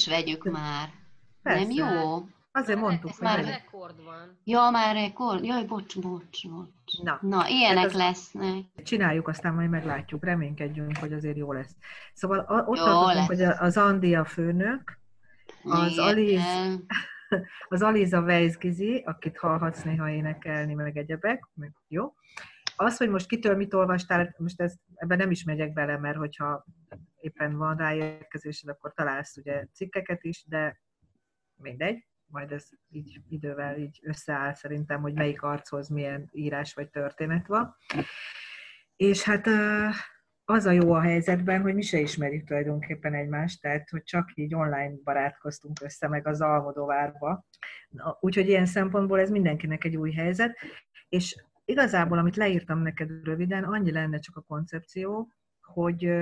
is vegyük már. Persze. Nem jó? Azért mondtuk, Ez hogy már. Rekord van. Ja, már rekord. Jaj, bocs, bocs, bocs. Na, Na, ilyenek az- lesznek. csináljuk, aztán majd meglátjuk, reménykedjünk, hogy azért jó lesz. Szóval a, ott Jó tartottunk, lesz. hogy az Andi a főnök, Az Igen. Aliz- az Aliza Weizgizi, akit hallhatsz néha énekelni, meg egyebek, meg jó. Az, hogy most kitől mit olvastál, most ez, ebben nem is megyek bele, mert hogyha éppen van ráérkezésed, akkor találsz ugye cikkeket is, de mindegy, majd ez így idővel így összeáll szerintem, hogy melyik archoz milyen írás vagy történet van. És hát az a jó a helyzetben, hogy mi se ismerjük tulajdonképpen egymást, tehát hogy csak így online barátkoztunk össze, meg az Almodovárba. Úgyhogy ilyen szempontból ez mindenkinek egy új helyzet, és igazából, amit leírtam neked röviden, annyi lenne csak a koncepció, hogy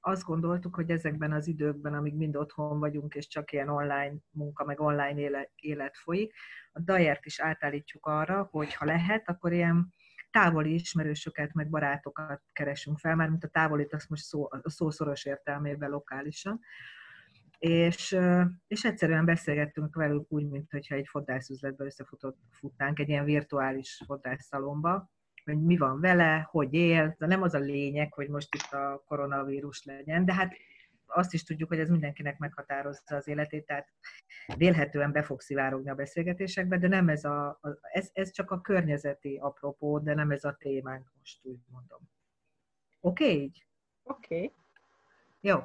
azt gondoltuk, hogy ezekben az időkben, amíg mind otthon vagyunk, és csak ilyen online munka, meg online élet, folyik, a Dajert is átállítjuk arra, hogy ha lehet, akkor ilyen távoli ismerősöket, meg barátokat keresünk fel, már mint a távolit, azt most szó, a szószoros értelmében lokálisan. És, és egyszerűen beszélgettünk velük úgy, mint hogyha egy fodrászüzletbe összefutnánk egy ilyen virtuális fodrászszalomba, hogy mi van vele, hogy él, de nem az a lényeg, hogy most itt a koronavírus legyen, de hát azt is tudjuk, hogy ez mindenkinek meghatározza az életét, tehát vélhetően be fog szivárogni a beszélgetésekbe, de nem ez a, a ez, ez csak a környezeti apropó, de nem ez a témánk most, úgy mondom. Oké, okay, így? Oké. Okay. Jó.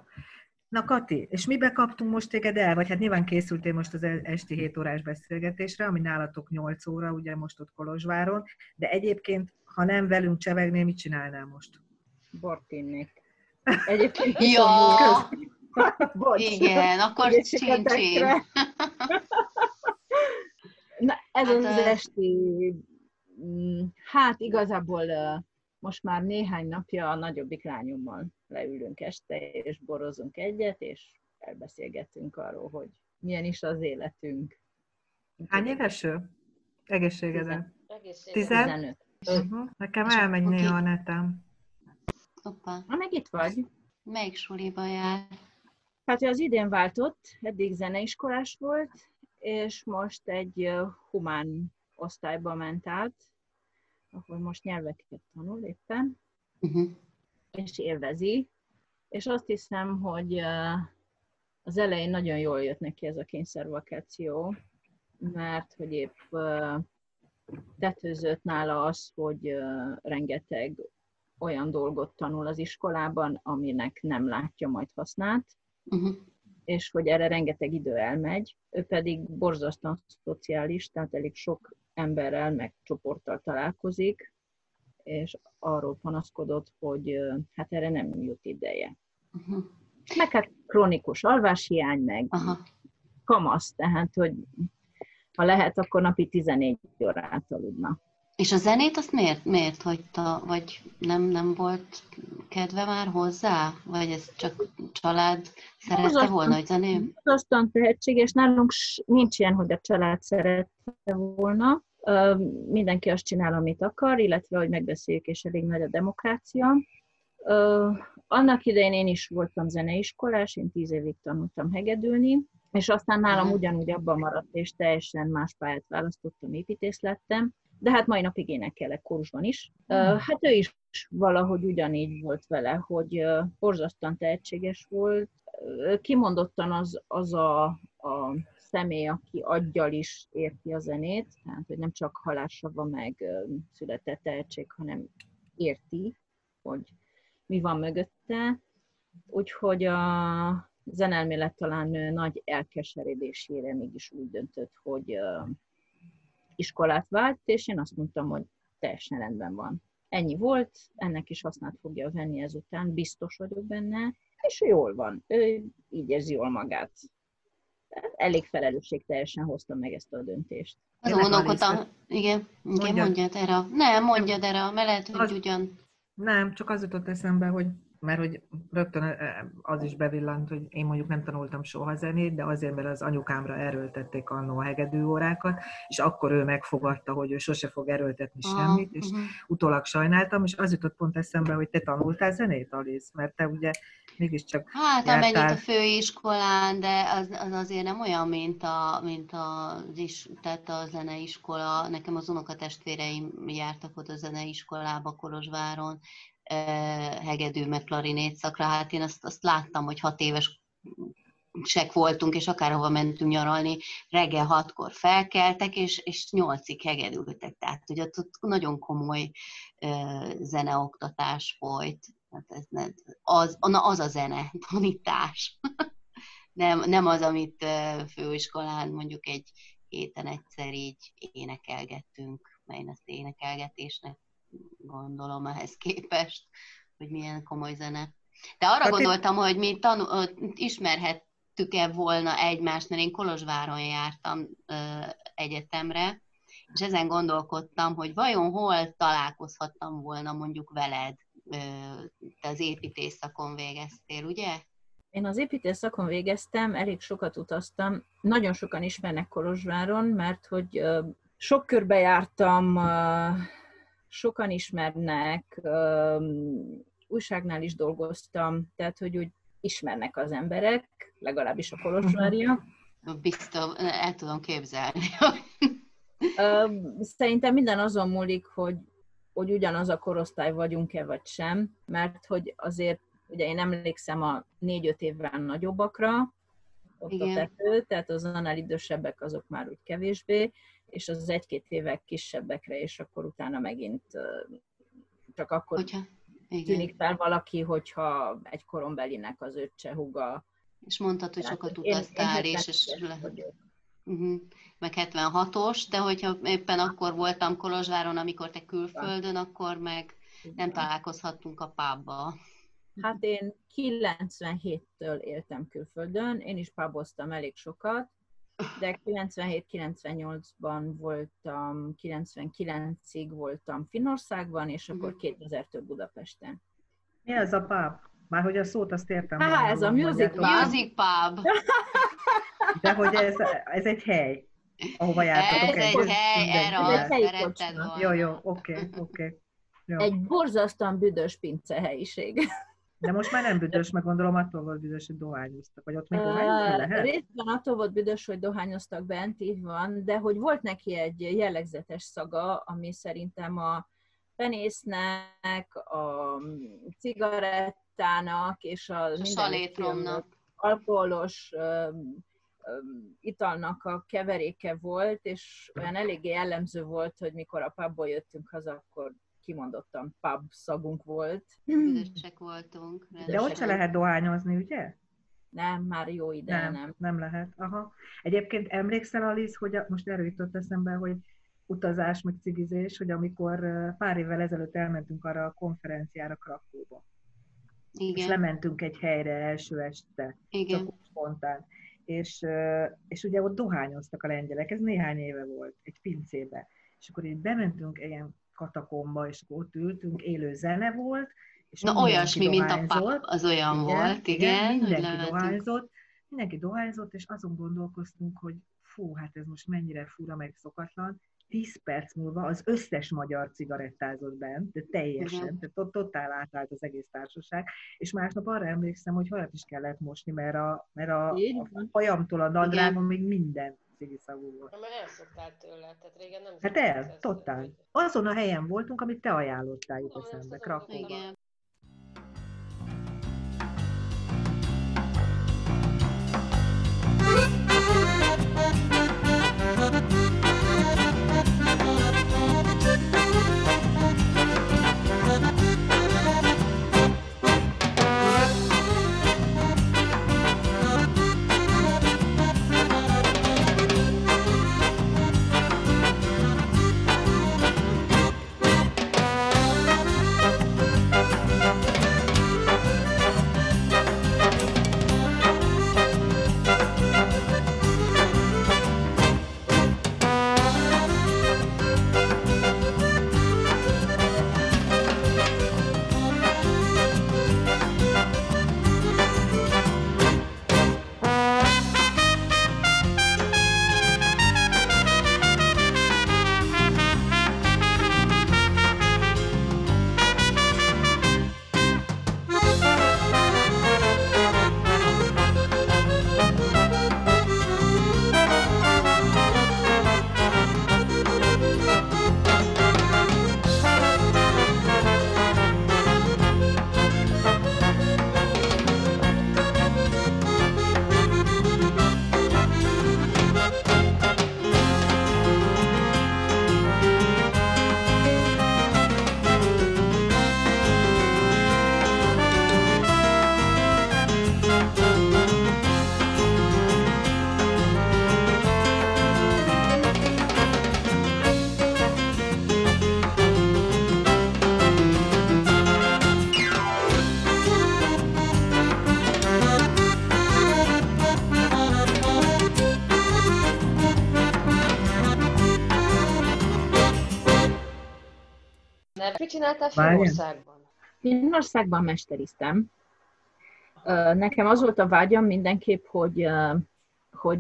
Na Kati, és mibe kaptunk most téged el? Vagy hát nyilván készültél most az e- esti 7 órás beszélgetésre, ami nálatok 8 óra, ugye most ott Kolozsváron, de egyébként, ha nem velünk csevegnél, mit csinálnál most? Bort innék. Egyébként Ja, igen, akkor csin-csin. Na, ez Hát, az ö- esti, mm, hát igazából most már néhány napja a nagyobbik lányommal leülünk este, és borozunk egyet, és elbeszélgetünk arról, hogy milyen is az életünk. Hány éves ő? Egészségedre. Tizen- Tizen? 15. Uh-huh. Nekem És elmegy ki- néha a netem. Hoppá, Na, meg itt vagy. melyik suliba jár? Hát az idén váltott, eddig zeneiskolás volt, és most egy humán osztályba ment át, ahol most nyelveket tanul éppen, Uh-huh. és élvezi, és azt hiszem, hogy az elején nagyon jól jött neki ez a kényszervakáció, mert hogy épp tetőzött nála az, hogy rengeteg olyan dolgot tanul az iskolában, aminek nem látja majd hasznát, Uh-huh. és hogy erre rengeteg idő elmegy. Ő pedig borzasztóan szociális, tehát elég sok emberrel, meg csoporttal találkozik, és arról panaszkodott, hogy hát erre nem jut ideje. Uh-huh. Meg hát krónikus alváshiány, meg Aha. kamasz, tehát hogy ha lehet, akkor napi 14 órát aludna. És a zenét azt miért, miért hagyta? Vagy nem, nem volt kedve már hozzá? Vagy ez csak család szerette Borzasztó. volna, hogy zeném? Aztán tehetséges, nálunk nincs ilyen, hogy a család szerette volna. Mindenki azt csinál, amit akar, illetve, hogy megbeszéljük, és elég nagy a demokrácia. Annak idején én is voltam zeneiskolás, én tíz évig tanultam hegedülni, és aztán nálam Mhm. ugyanúgy abban maradt, és teljesen más pályát választottam, építész lettem, de hát mai napig énekelek kórusban is. Ö, Hát ő is valahogy ugyanígy volt vele, hogy borzasztóan tehetséges volt, kimondottan az, az a, a személy, aki aggyal is érti a zenét, tehát hogy nem csak halássava meg született tehetség, hanem érti, hogy mi van mögötte. Úgyhogy a zenelmélet talán nagy elkeseredésére mégis úgy döntött, hogy iskolát vált, és én azt mondtam, hogy teljesen rendben van. Ennyi volt, ennek is hasznát fogja venni ezután, biztos vagyok benne, és jól van, ő így érzi jól magát. Elég felelősségteljesen hozta meg ezt a döntést. Azon Tényleg, gondolkodtam, igen, igen, Mondjad. mondjad erre. Nem, mondjad erre, mert lehet, hogy Az- ugyan... Nem, csak az jutott eszembe, hogy mert hogy rögtön az is bevillant, hogy én mondjuk nem tanultam soha zenét, de azért, mert az anyukámra erőltették annó a hegedű órákat, és akkor ő megfogadta, hogy ő sose fog erőltetni semmit, és Mhm. utólag sajnáltam, és az jutott pont eszembe, hogy te tanultál zenét, Alice, mert te ugye mégiscsak Hát amennyit jártál. a főiskolán, de az, az azért nem olyan, mint, a, mint az is, tehát a zeneiskola. Nekem az unokatestvéreim jártak ott a zeneiskolába Kolozsváron, hegedű meg klarinét szakra. Hát én azt, azt láttam, hogy hat éves sek voltunk, és akárhova mentünk nyaralni, reggel hatkor felkeltek, és, és nyolcig hegedültek. Tehát, hogy ott, nagyon komoly eh, zeneoktatás folyt. Hát ez az, na, az a zene, tanítás. nem, nem az, amit ö, főiskolán mondjuk egy héten egyszer így énekelgettünk, mert én ezt énekelgetésnek gondolom ehhez képest, hogy milyen komoly zene. De arra Hát gondoltam, hogy mi tanul, ismerhettük-e volna egymást, mert én Kolozsváron jártam ö, egyetemre, és ezen gondolkodtam, hogy vajon hol találkozhattam volna mondjuk veled, ö, te az építész szakon végeztél, ugye? Én az építész szakon végeztem, elég sokat utaztam, nagyon sokan ismernek Kolozsváron, mert hogy ö, sok körbe jártam, ö, sokan ismernek, újságnál is dolgoztam, tehát hogy úgy ismernek az emberek, legalábbis a kolozsváriak. Biztos, el tudom képzelni. Szerintem minden azon múlik, hogy, hogy ugyanaz a korosztály vagyunk-e vagy sem, mert hogy azért, ugye én emlékszem a négy-öt évvel nagyobbakra, ott Igen. a tető, tehát az annál idősebbek azok már úgy kevésbé, és az egy-két évek kisebbekre, és akkor utána megint csak akkor Hogyha, igen. tűnik fel valaki, hogyha egy korombelinek az öccse, huga. És mondtad, hogy sokat én- én utaztál, és, és 74-es lehet, vagyok. uh-huh. meg 76-os, de hogyha éppen akkor voltam Kolozsváron, amikor te külföldön, akkor meg nem találkozhattunk a pubba. Hát én 97-től éltem külföldön, én is puboztam elég sokat, de 97-98-ban voltam, 99-ig voltam Finnországban, és akkor Mhm. 2000-től Budapesten. Mi ez a pub? Már hogy a szót azt értem. Há, ez a music pub. Music pub! De hogy ez, ez egy hely, ahova jártatok Ez egy együtt hely, erre egy azt szeretted volna. Jó, jó, oké, oké. Jó. Egy borzasztóan büdös pince helyiség. De most már nem büdös, meg gondolom attól volt büdös, hogy dohányoztak. Vagy ott még dohányozni lehet? részben attól volt büdös, hogy dohányoztak bent, így van, de hogy volt neki egy jellegzetes szaga, ami szerintem a penésznek, a cigarettának és a, A salétromnak. alkoholos italnak a keveréke volt, és olyan eléggé jellemző volt, hogy mikor a pubból jöttünk haza, akkor kimondottan pub szagunk volt. Büdösek voltunk. De ott se lehet dohányozni, ugye? Nem, már jó ide Nem, nem. nem lehet. Aha. Egyébként emlékszel, Alice, hogy a, most erről jutott eszembe, hogy utazás, meg cigizés, hogy amikor pár évvel ezelőtt elmentünk arra a konferenciára Krakóba, és Igen, lementünk egy helyre első este, csak igen. úgy spontán. És, és ugye ott dohányoztak a lengyelek, ez néhány éve volt, egy pincébe. És akkor így bementünk ilyen katakomba, és ott ültünk, élő zene volt, és Na olyasmi, mint a dohányzott. az olyan volt, igen, hogy mindenki dohányzott, mindenki dohányzott, és azon gondolkoztunk, hogy fú, hát ez most mennyire fura, meg szokatlan. 10 perc múlva az összes magyar cigarettázott bent, de teljesen, Igen. tehát tot- totál átállt az egész társaság, és másnap arra emlékszem, hogy hajat is kellett mosni, mert a, mert a, a hajamtól a nadrágom még minden cigiszagú volt. Na, mert elszoktál tőle, tehát régen nem Hát el, totál. Azon a helyen voltunk, amit te ajánlottál, jut ezt eszembe, Krakóban. Igen. Mert mit csináltál. Finnországban? Finnországban mesteriztem. Nekem az volt a vágyam mindenképp, hogy, hogy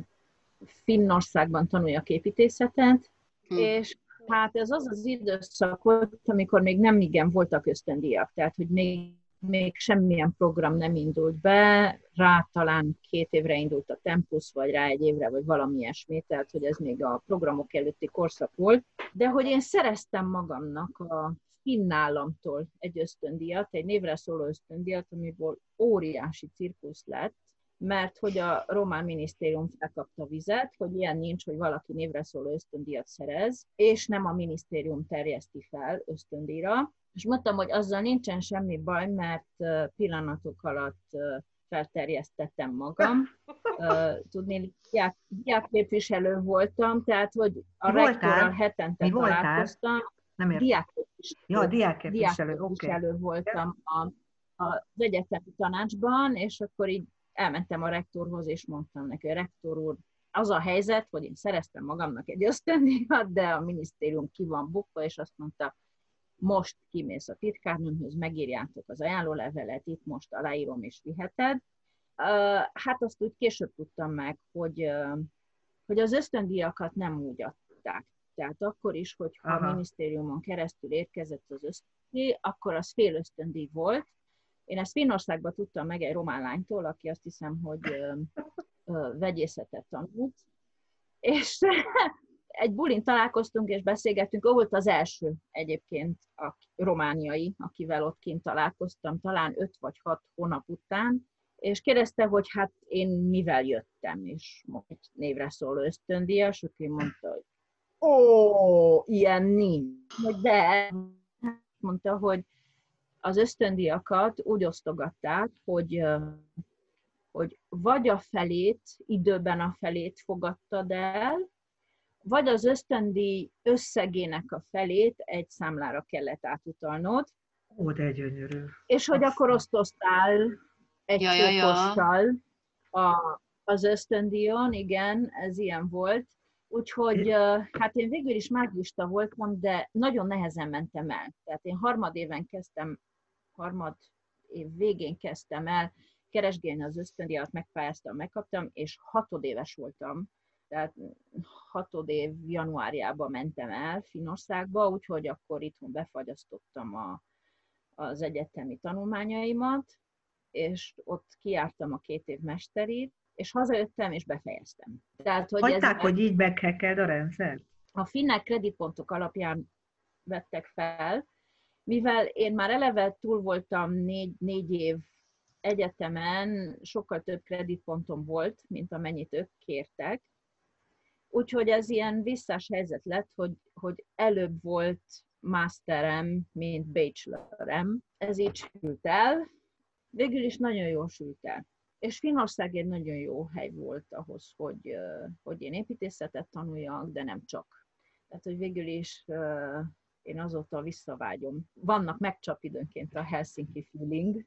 Finnországban tanuljak építészetet, Hm. és hát ez az az időszak volt, amikor még nem igen voltak ösztöndíjak, tehát hogy még, még semmilyen program nem indult be, rá talán két évre indult a Tempus, vagy rá egy évre, vagy valami ilyesmi, tehát hogy ez még a programok előtti korszak volt, de hogy én szereztem magamnak a finn államtól egy ösztöndíjat, egy névre szóló ösztöndíjat, amiből óriási cirkusz lett, mert hogy a román minisztérium felkapta vizet, hogy ilyen nincs, hogy valaki névre szóló ösztöndíjat szerez, és nem a minisztérium terjeszti fel ösztöndíjra. És mondtam, hogy azzal nincsen semmi baj, mert pillanatok alatt felterjesztettem magam. Tudni, diák, diákképviselő voltam, tehát hogy a voltál? rektorral hetente Mi voltál? Nem értem. Diákképviselő Ja, diákképviselő, oké. diákképviselő voltam a, a, az egyetemi tanácsban, és akkor így elmentem a rektorhoz, és mondtam neki, hogy rektor úr, az a helyzet, hogy én szereztem magamnak egy ösztöndíjat, de a minisztérium ki van bukva, és azt mondta, most kimész a titkárnőmhöz, megírjátok az ajánlólevelet, itt most aláírom és viheted. Hát azt úgy később tudtam meg, hogy, hogy az ösztöndíjakat nem úgy adták. Tehát akkor is, hogyha Aha. a minisztériumon keresztül érkezett az ösztöndíj, akkor az fél ösztöndíj volt, Én ezt Finnországban tudtam meg egy román lánytól, aki azt hiszem, hogy ö, ö, vegyészetet tanult, és egy bulin találkoztunk és beszélgettünk, ő volt az első egyébként a romániai, akivel ott kint találkoztam, talán öt vagy hat hónap után, és kérdezte, hogy hát én mivel jöttem, és egy névre szóló ösztöndíjas, aki mondta, hogy ó, ilyen nincs. De mondta, hogy az ösztöndiakat úgy osztogatták, hogy, hogy vagy a felét, időben a felét fogadtad el, vagy az ösztöndi összegének a felét egy számlára kellett átutalnod. Ó, de gyönyörű. És hogy akkor osztoztál egy Ja, ja, ja. a, az ösztöndíjon, igen, ez ilyen volt. Úgyhogy hát én végül is mágista voltam, de nagyon nehezen mentem el. Tehát én harmad éven kezdtem, harmad év végén kezdtem el keresgélni az ösztöndíjat, megpályáztam, megkaptam, és hatodéves voltam. Tehát hatodév januárjában mentem el Finországba, úgyhogy akkor itthon befagyasztottam a, az egyetemi tanulmányaimat, és ott kiártam a két év mesterit, és hazajöttem, és befejeztem. Tehát, hogy Hagyták, ez, hogy így meghekkeld a rendszer? a finnek kreditpontok alapján vettek fel, mivel én már eleve túl voltam négy, négy év egyetemen, sokkal több kreditpontom volt, mint amennyit ők kértek. Úgyhogy ez ilyen visszás helyzet lett, hogy, hogy előbb volt masterem, mint bachelorem. Ez így sült el. Végül is nagyon jól sült el. És Finnország egy nagyon jó hely volt ahhoz, hogy, hogy én építészetet tanuljak, de nem csak. Tehát, hogy végül is én azóta visszavágyom. Vannak megcsap időnként a Helsinki feeling,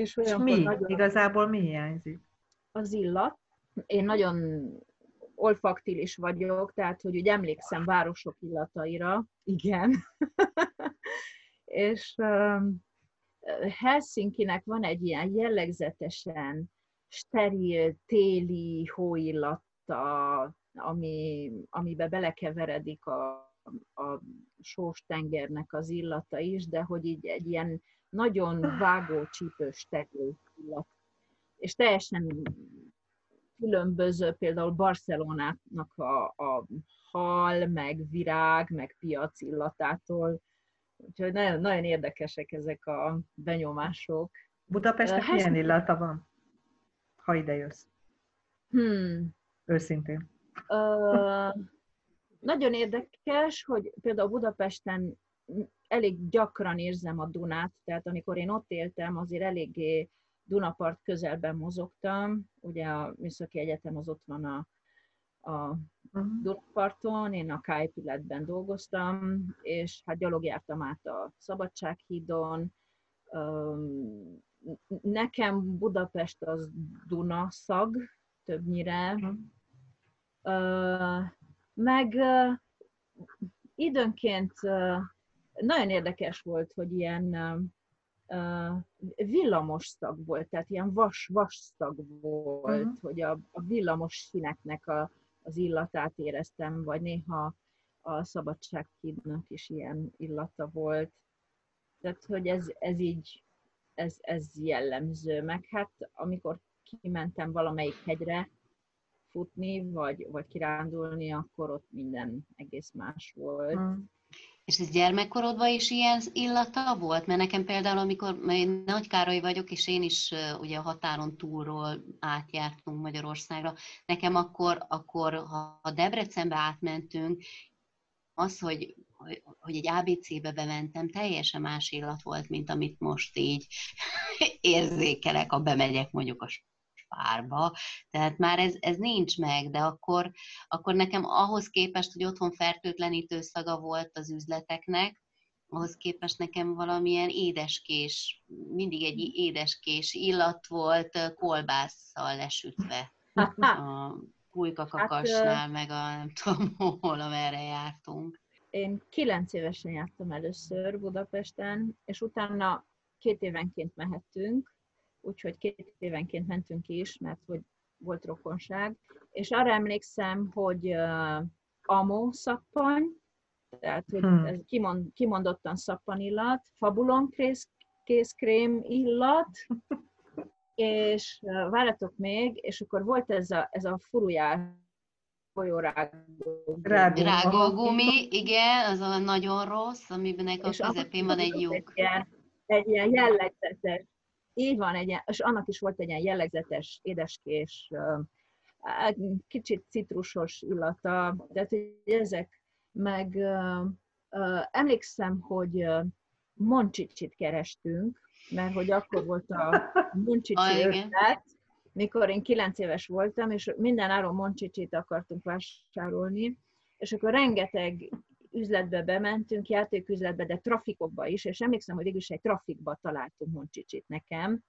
És És mi? nagyon Igazából mi hiányzik? az illat. Én nagyon olfaktilis vagyok, tehát hogy úgy emlékszem városok illataira, igen. és um, Helsinkinek van egy ilyen jellegzetesen steril, téli hóillata, ami, amibe belekeveredik a, a sós tengernek az illata is, de hogy így egy ilyen nagyon vágó, csípős steril illat. És teljesen különböző, például Barcelonának a, a hal, meg virág, meg piac illatától. Úgyhogy nagyon, nagyon érdekesek ezek a benyomások. Budapestnek Hát- milyen illata van? Ha ide jössz. Hmm. Őszintén. Ö, nagyon érdekes, hogy például Budapesten elég gyakran érzem a Dunát, tehát amikor én ott éltem, azért eléggé Dunapart közelben mozogtam. Ugye a Műszaki Egyetem az ott van a, a Uh-huh. Dunaparton, én a K-épületben dolgoztam, és hát gyalog jártam át a Szabadsághídon. Nekem Budapest az Duna szag többnyire, Ö, meg időnként nagyon érdekes volt, hogy ilyen villamos szag volt, tehát ilyen vas, vas szag volt, Mhm. hogy a, a villamos színeknek a, az illatát éreztem, vagy néha a szabadsághídnak is ilyen illata volt. Tehát, hogy ez, ez így, ez, ez jellemző. Meg hát, amikor kimentem valamelyik hegyre futni, vagy, vagy kirándulni, akkor ott minden egész más volt. Uh-huh. És ez gyermekkorodban is ilyen illata volt? Mert nekem például, amikor én Nagy Károly vagyok, és én is ugye a határon túlról átjártunk Magyarországra, nekem akkor, akkor ha Debrecenbe átmentünk, az, hogy, hogy egy ABC-be bementem, teljesen más illat volt, mint amit most így érzékelek, ha bemegyek mondjuk a spárba. Tehát már ez, ez nincs meg, de akkor, akkor nekem ahhoz képest, hogy otthon fertőtlenítő szaga volt az üzleteknek, ahhoz képest nekem valamilyen édeskés, mindig egy édeskés illat volt kolbásszal lesütve a pulykakakasnál, meg a nem tudom hol, amerre jártunk. Én kilenc évesen jártam először Budapesten, és utána két évenként mehettünk, úgyhogy két évenként mentünk is, mert hogy volt rokonság, és arra emlékszem, hogy uh, amó szappany, tehát hogy Hmm. ez kimond, kimondottan szappanillat, fabulon kész, készkrém illat, és uh, várjatok még, és akkor volt ez a, ez a furujás folyórágó. Rágó. Rágógumi, igen, az a nagyon rossz, amiben a közepén van egy lyuk. Egy ilyen, egy ilyen jellegzetes, így van, egy és annak is volt egy ilyen jellegzetes édeskés, hát kicsit citrusos illata, hogy ezek, meg emlékszem, hogy moncsicsit kerestünk, mert hogy akkor volt a Ah, moncsicsi igen. ötlet, mikor én kilenc éves voltam, és minden áron moncsicsit akartunk vásárolni, és akkor rengeteg üzletbe bementünk, játéküzletbe, de trafikokba is, és emlékszem, hogy végül is egy trafikba találtunk moncsicsit nekem,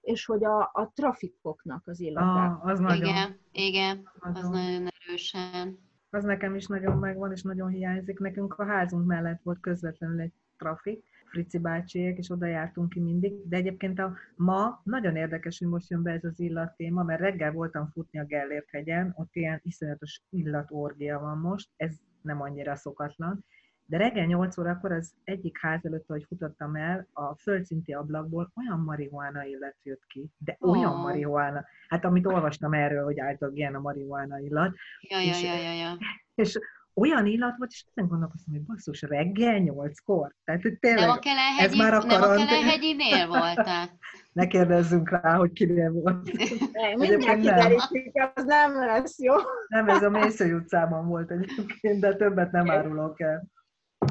és hogy a, a trafikoknak az illatát. Ah, az nagyon. Igen, igen, az nagyon. nagyon erősen. Az nekem is nagyon megvan, és nagyon hiányzik. Nekünk a házunk mellett volt közvetlenül egy trafik, Frici bácsiék, és oda jártunk ki mindig. De egyébként a ma nagyon érdekes, hogy most jön be ez az illat téma, mert reggel voltam futni a Gellért hegyen, ott ilyen iszonyatos illatorgia van most, ez nem annyira szokatlan. De reggel 8 órakor az egyik ház előtt, ahogy futottam el, a földszinti ablakból olyan marihuána illat jött ki, de olyan Ó. marihuána, hát amit olvastam erről, hogy általában ilyen a marihuána illat, Ja, ja, És- ja, ja, ja. és olyan illat volt, és ezen gondolkoztam, hogy basszus, reggel nyolckor? Tehát, hogy tényleg, Nem a ez Kelenhegyi, már a nem a. Kelenhegyinél voltál? ne kérdezzünk rá, hogy kinél volt. Nem. kiderítjük, az nem lesz jó. Nem, ez a Mészői utcában volt egyébként, de többet nem árulok el.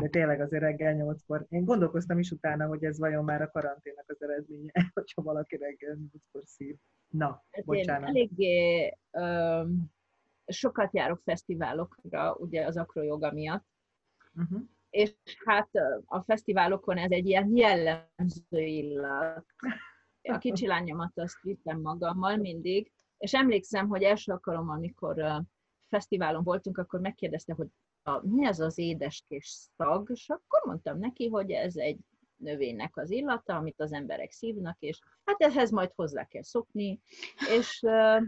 De tényleg azért reggel nyolckor. Én gondolkoztam is utána, hogy ez vajon már a karanténnak az eredménye, hogyha valaki reggel nyolckor szív. Na, Hát én bocsánat. eléggé öm, sokat járok fesztiválokra, ugye az akrojoga miatt, Uh-huh. és hát a fesztiválokon ez egy ilyen jellemző illat. A kicsi lányomat azt vittem magammal mindig, és emlékszem, hogy első alkalommal, amikor fesztiválon voltunk, akkor megkérdezte, hogy a, mi az az édeskés szag, és akkor mondtam neki, hogy ez egy növénynek az illata, amit az emberek szívnak, és hát ehhez majd hozzá kell szokni, és uh,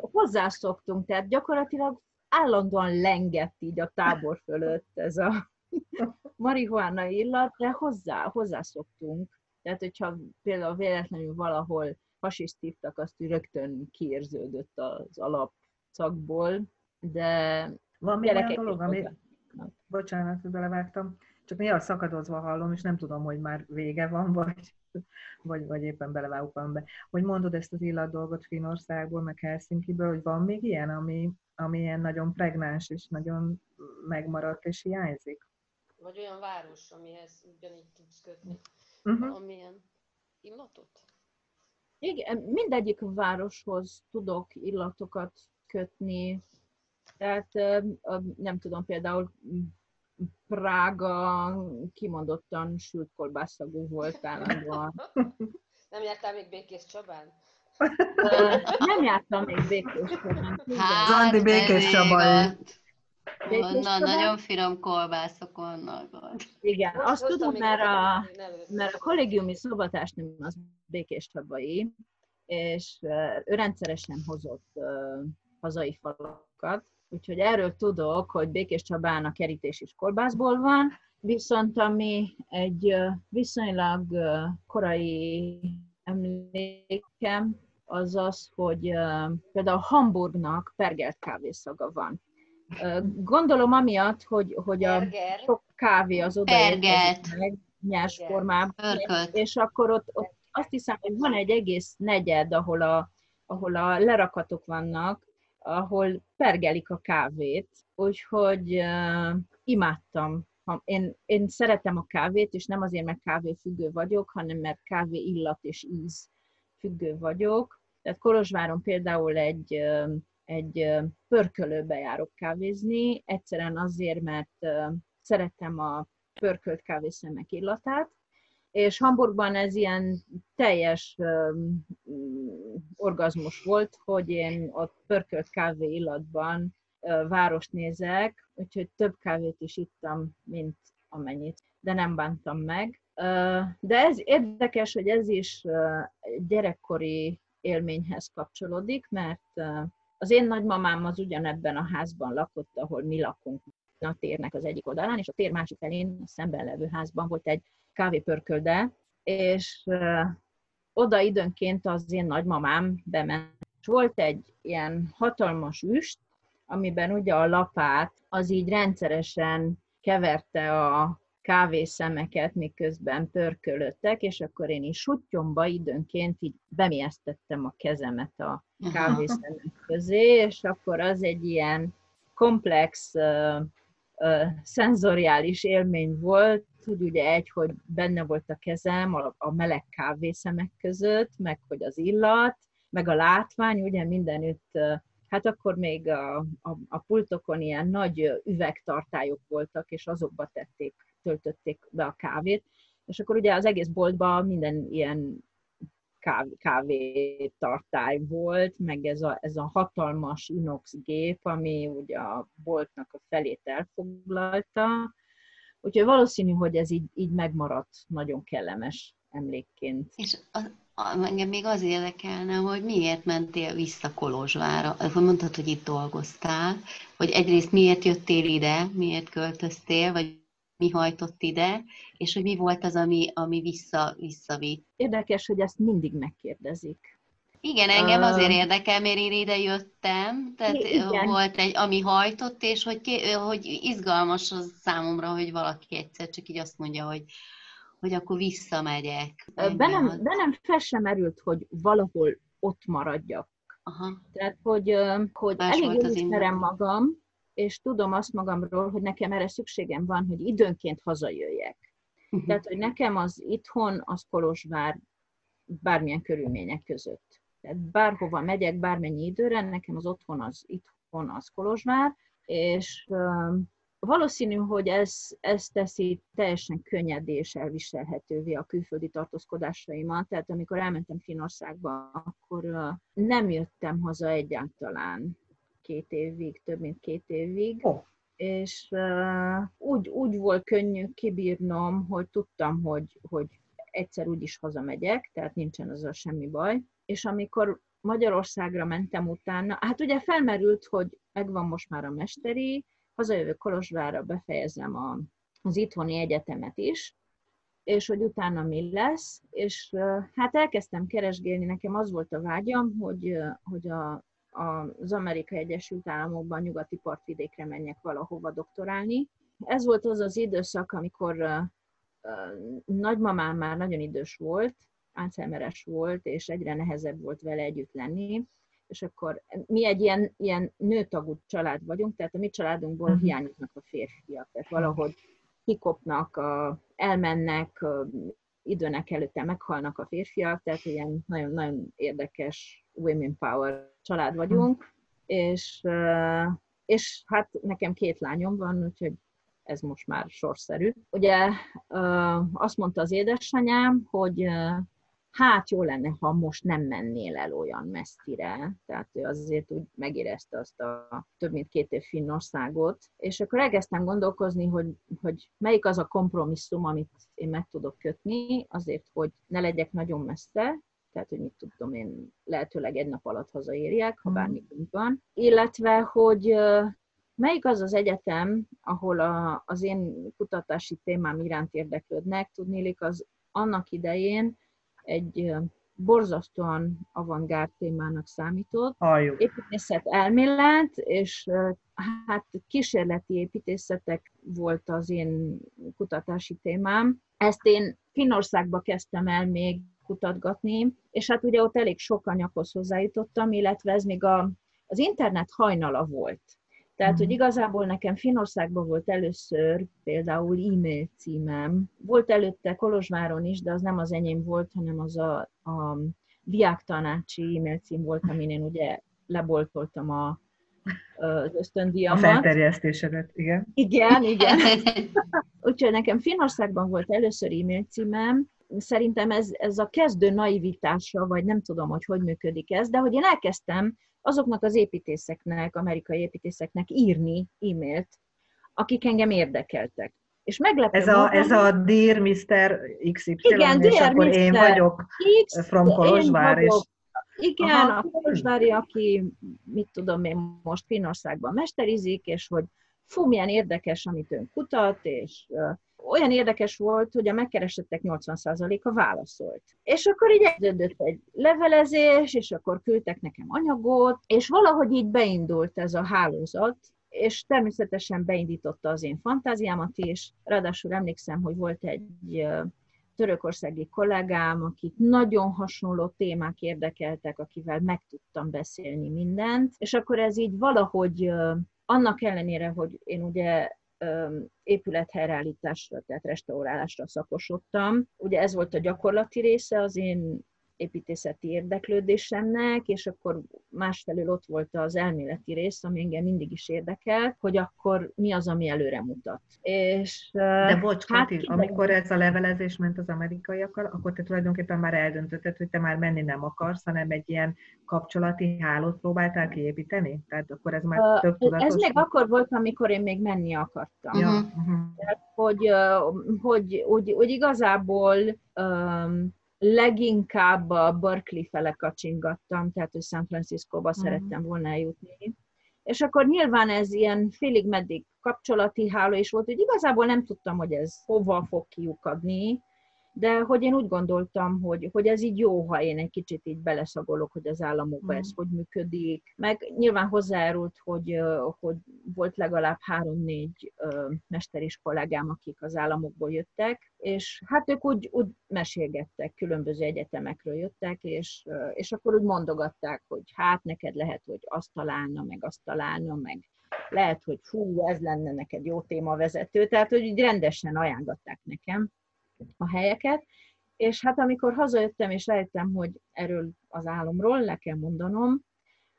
hozzászoktunk, tehát gyakorlatilag állandóan lengett így a tábor fölött ez a marihuána illat, de hozzá, hozzászoktunk. Tehát, hogyha például véletlenül valahol hasiszt hívtak, azt rögtön kiérződött az alapszakból, de Van még olyan dolog, ami... Bocsánat, hogy belevágtam. Csak néha szakadozva hallom, és nem tudom, hogy már vége van, vagy, vagy, vagy éppen belevágok be. Hogy mondod ezt az illat dolgot Finországból, meg Helsinki-ből, hogy van még ilyen, ami, ami ilyen nagyon pregnáns, és nagyon megmaradt, és hiányzik? Vagy olyan város, amihez ugyanígy tudsz kötni. Uh-huh. Amilyen illatot? Igen, mindegyik városhoz tudok illatokat kötni. Tehát nem tudom, például Prága kimondottan sült kolbászagú volt állandóan. Nem jártál még Békés Csabán? Nem jártam még Békés Csabán. Hát, Zandi Békés Csaba. Onnan nagyon finom kolbászok vannak ott. Igen, Most azt hoztam tudom, mert a, mert a kollégiumi szobatársnőm az Békés Csabai, és ő rendszeresen hozott uh, hazai falakat, úgyhogy erről tudok, hogy Békés Csabán a kerítés is kolbászból van, viszont ami egy viszonylag korai emlékem, az az, hogy például Hamburgnak pergelt kávészaga van. Gondolom amiatt, hogy, hogy a Berger. sok kávé az oda meg nyers formában, és akkor ott, ott azt hiszem, hogy van egy egész negyed, ahol a, ahol a lerakatok vannak, ahol pergelik a kávét, úgyhogy uh, imádtam. Ha, én, én szeretem a kávét, és nem azért, mert kávéfüggő vagyok, hanem mert kávé illat és íz függő vagyok. Tehát Kolozsváron például egy, egy pörkölőbe járok kávézni, egyszerűen azért, mert szeretem a pörkölt kávészemek illatát, és Hamburgban ez ilyen teljes um, orgazmus volt, hogy én ott pörkölt kávé illatban uh, várost nézek, úgyhogy több kávét is ittam, mint amennyit, de nem bántam meg. De ez érdekes, hogy ez is uh, gyerekkori élményhez kapcsolódik, mert az én nagymamám az ugyanebben a házban lakott, ahol mi lakunk a térnek az egyik oldalán, és a tér másik felén, a szemben levő házban volt egy kávépörkölde, és oda időnként az én nagymamám bement. És volt egy ilyen hatalmas üst, amiben ugye a lapát az így rendszeresen keverte a kávészemeket, miközben pörkölöttek, és akkor én is sutyomba időnként így bemélyeztettem a kezemet a kávészemek közé, és akkor az egy ilyen komplex szenzoriális élmény volt, hogy ugye egy, hogy benne volt a kezem a, a meleg kávészemek között, meg hogy az illat, meg a látvány, ugye mindenütt, hát akkor még a, a, a pultokon ilyen nagy üvegtartályok voltak, és azokba tették, töltötték be a kávét, és akkor ugye az egész boltban minden ilyen kávé, kávétartály volt, meg ez a, ez a hatalmas inox gép, ami ugye a boltnak a felét elfoglalta. Úgyhogy valószínű, hogy ez így, így megmaradt nagyon kellemes emlékként. És a, a, engem még az érdekelne, hogy miért mentél vissza Kolozsvára? Akkor mondtad, hogy itt dolgoztál, hogy egyrészt miért jöttél ide, miért költöztél, vagy mi hajtott ide, és hogy mi volt az, ami, ami vissza, visszavitt. Érdekes, hogy ezt mindig megkérdezik. Igen, engem azért érdekel, mert én ide jöttem, tehát Igen. volt egy, ami hajtott, és hogy, hogy izgalmas az számomra, hogy valaki egyszer csak így azt mondja, hogy, hogy akkor visszamegyek. Bennem, Engem- bennem fel sem merült, hogy valahol ott maradjak. Aha. Tehát, hogy, hogy Más elég az ismerem magam, és tudom azt magamról, hogy nekem erre szükségem van, hogy időnként hazajöjjek. Mhm. Tehát, hogy nekem az itthon, az Kolozsvár bármilyen körülmények között. Tehát bárhova megyek, bármennyi időre, nekem az otthon az itthon, az Kolozsvár, és, ö, valószínű, hogy ez, ez teszi teljesen könnyed és elviselhetővé a külföldi tartózkodásaimat. Tehát amikor elmentem Finországba, akkor nem jöttem haza egyáltalán két évig, több mint két évig. Oh. És uh, úgy, úgy volt könnyű kibírnom, hogy tudtam, hogy, hogy egyszer úgyis hazamegyek, tehát nincsen azzal semmi baj. És amikor Magyarországra mentem utána, hát ugye felmerült, hogy megvan most már a mesteri, hazajövök Kolozsvárra, befejezem a, az itthoni egyetemet is, és hogy utána mi lesz, és hát elkezdtem keresgélni, nekem az volt a vágyam, hogy, hogy a, az Amerikai Egyesült Államokban nyugati partvidékre menjek valahova doktorálni. Ez volt az az időszak, amikor nagymamám már nagyon idős volt, Alzheimeres volt, és egyre nehezebb volt vele együtt lenni, és akkor mi egy ilyen, ilyen nőtagú család vagyunk, tehát a mi családunkból uh-huh. hiányoznak a férfiak, tehát valahogy kikopnak, elmennek, időnek előtte meghalnak a férfiak, tehát ilyen nagyon-nagyon érdekes women power család vagyunk, és, és hát nekem két lányom van, úgyhogy ez most már sorszerű. Ugye azt mondta az édesanyám, hogy hát jó lenne, ha most nem mennél el olyan messzire. Tehát ő azért úgy megérezte azt a több mint két év Finnországot, és akkor elkezdtem gondolkozni, hogy, hogy melyik az a kompromisszum, amit én meg tudok kötni, azért, hogy ne legyek nagyon messze, tehát, hogy mit tudom én, lehetőleg egy nap alatt hazaérjek, ha mm. bármi van, illetve, hogy melyik az az egyetem, ahol a, az én kutatási témám iránt érdeklődnek, tudnélik, az annak idején egy borzasztóan avantgárd témának számított. Halljuk. Építészet elmélet, és hát kísérleti építészetek volt az én kutatási témám. Ezt én Finnországba kezdtem el még kutatgatni, és hát ugye ott elég sok anyaghoz hozzájutottam, illetve ez még a, az internet hajnala volt. Tehát, hogy mhm. igazából nekem Finországban volt először például e-mail címem. Volt előtte Kolozsváron is, de az nem az enyém volt, hanem az a, a diáktanácsi e-mail cím volt, amin én ugye leboltoltam a, az ösztöndiamat. A felterjesztésedet, igen. Igen, igen. Úgyhogy nekem Finországban volt először e-mail címem, szerintem ez, ez a kezdő naivitása, vagy nem tudom, hogy hogy működik ez, de hogy én elkezdtem azoknak az építészeknek, amerikai építészeknek írni e-mailt, akik engem érdekeltek. És meglepő ez a, ez a Dear Mr. XY, igen, és Dear akkor Mr. én vagyok X, from Kolozsvár, és igen, Aha. a Kolozsvári, aki, mit tudom én, most Finnországban mesterizik, és hogy fú, milyen érdekes, amit ön kutat, és olyan érdekes volt, hogy a megkeresettek 80%-a válaszolt. És akkor így kezdődött egy levelezés, és akkor küldtek nekem anyagot, és valahogy így beindult ez a hálózat, és természetesen beindította az én fantáziámat is. Ráadásul emlékszem, hogy volt egy törökországi kollégám, akik nagyon hasonló témák érdekeltek, akivel meg tudtam beszélni mindent, és akkor ez így valahogy annak ellenére, hogy én ugye épülethelyreállításra, tehát restaurálásra szakosodtam. Ugye ez volt a gyakorlati része az én építészeti érdeklődésemnek, és akkor másfelől ott volt az elméleti rész, ami engem mindig is érdekel, hogy akkor mi az, ami előre mutat. És, De bocs, hát, Kati, amikor ez a levelezés ment az amerikaiakkal, akkor te tulajdonképpen már eldöntötted, hogy te már menni nem akarsz, hanem egy ilyen kapcsolati hálót próbáltál kiépíteni? Tehát akkor ez már uh, tök tudatos? Ez még akkor volt, amikor én még menni akartam. Ja, uh-huh. Tehát, hogy, hogy, hogy, hogy igazából um, leginkább a Berkeley fele kacsingattam, tehát hogy San Franciscóba uh-huh. szerettem volna eljutni. És akkor nyilván ez ilyen félig meddig kapcsolati háló is volt, hogy igazából nem tudtam, hogy ez hova fog kiukadni, de hogy én úgy gondoltam, hogy, hogy ez így jó, ha én egy kicsit így beleszagolok, hogy az államokban mm. ez hogy működik. Meg nyilván hozzájárult, hogy, hogy volt legalább három-négy mesteris kollégám, akik az államokból jöttek, és hát ők úgy, úgy mesélgettek, különböző egyetemekről jöttek, és, és akkor úgy mondogatták, hogy hát neked lehet, hogy azt találna, meg azt találna, meg lehet, hogy fú, ez lenne neked jó témavezető, tehát hogy úgy rendesen ajánlották nekem a helyeket, és hát amikor hazajöttem, és rájöttem, hogy erről az álomról le kell mondanom,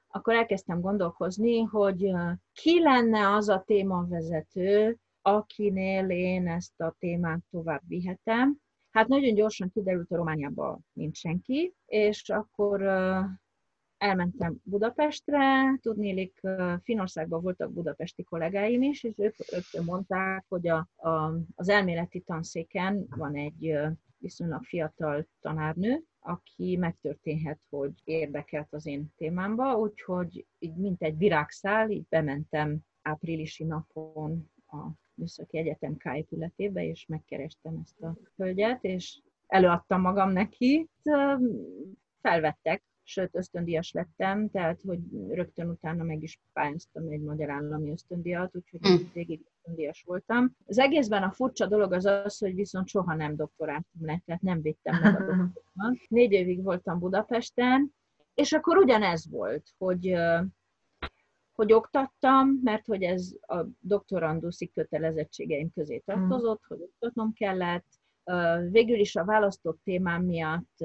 akkor elkezdtem gondolkozni, hogy ki lenne az a témavezető, akinél én ezt a témát tovább vihetem. Hát nagyon gyorsan kiderült, a Romániában nincs senki, és akkor elmentem Budapestre, tudnélik, Finországban voltak budapesti kollégáim is, és ők rögtön mondták, hogy a, a, az elméleti tanszéken van egy viszonylag fiatal tanárnő, aki megtörténhet, hogy érdekelt az én témámba, úgyhogy így mint egy virágszál, így bementem áprilisi napon a Műszaki Egyetem K épületébe, és megkerestem ezt a hölgyet, és előadtam magam neki, felvettek, sőt ösztöndíjas lettem, tehát hogy rögtön utána meg is pályáztam egy magyar állami ösztöndíjat, úgyhogy mm. végig ösztöndíjas voltam. Az egészben a furcsa dolog az az, hogy viszont soha nem doktorátum lett, tehát nem vittem meg a doktorátumot. Négy évig voltam Budapesten, és akkor ugyanez volt, hogy hogy oktattam, mert hogy ez a doktoranduszi kötelezettségeim közé tartozott, hogy oktatnom kellett. Végül is a választott témám miatt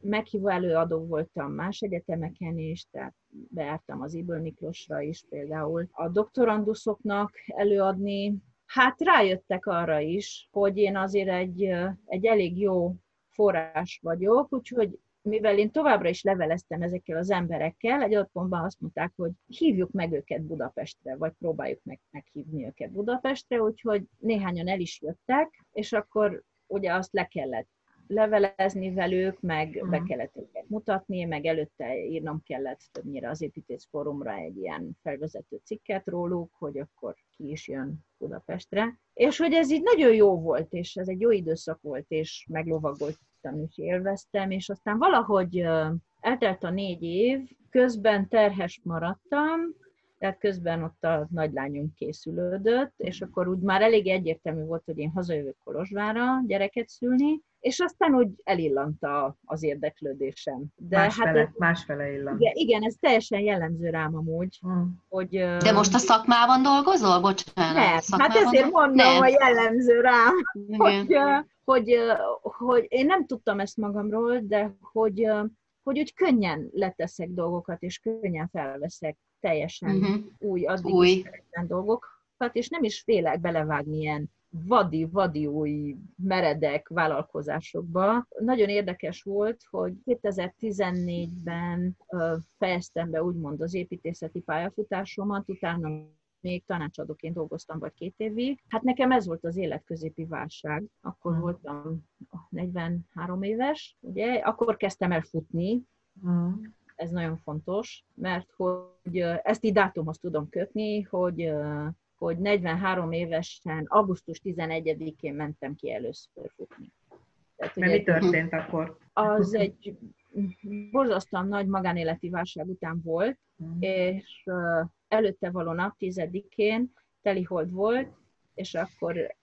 meghívó előadó voltam más egyetemeken is, tehát beártam az Iből Miklósra is például. A doktoranduszoknak előadni, hát rájöttek arra is, hogy én azért egy, egy elég jó forrás vagyok, úgyhogy mivel én továbbra is leveleztem ezekkel az emberekkel, egy adott pontban azt mondták, hogy hívjuk meg őket Budapestre, vagy próbáljuk meg meghívni őket Budapestre, úgyhogy néhányan el is jöttek, és akkor ugye azt le kellett levelezni velük, meg uh-huh. be kellett őket mutatni, meg előtte írnom kellett többnyire az építész fórumra egy ilyen felvezető cikket róluk, hogy akkor ki is jön Budapestre. És hogy ez így nagyon jó volt, és ez egy jó időszak volt, és meglovagoltam és élveztem, és aztán valahogy eltelt a négy év, közben terhes maradtam, tehát közben ott a nagylányunk készülődött, és akkor úgy már elég egyértelmű volt, hogy én hazajövök Kolozsvára gyereket szülni, és aztán úgy elillant a, az érdeklődésem. De másfele, hát, másfele illant. Igen, igen, ez teljesen jellemző rám amúgy. Hmm. Hogy, De most a szakmában dolgozol? Bocsánat. Nem, hát ezért mondom, nem. hogy jellemző rám, hogy, hogy, hogy én nem tudtam ezt magamról, de hogy, hogy úgy könnyen leteszek dolgokat, és könnyen felveszek teljesen uh-huh. új, addig új. dolgokat, és nem is félek belevágni ilyen vadi, vadi új meredek vállalkozásokba. Nagyon érdekes volt, hogy 2014-ben fejeztem be úgymond az építészeti pályafutásomat, utána még tanácsadóként dolgoztam vagy két évig. Hát nekem ez volt az életközépi válság. Akkor mm. voltam 43 éves, ugye, akkor kezdtem el futni, mm. ez nagyon fontos, mert hogy ezt így dátumhoz tudom kötni, hogy hogy 43 évesen, augusztus 11-én mentem ki először futni. Tehát, Mert mi történt akkor? Az egy borzasztóan nagy magánéleti válság után volt, uh-huh. és előtte való nap tizedikén telihold volt, és akkor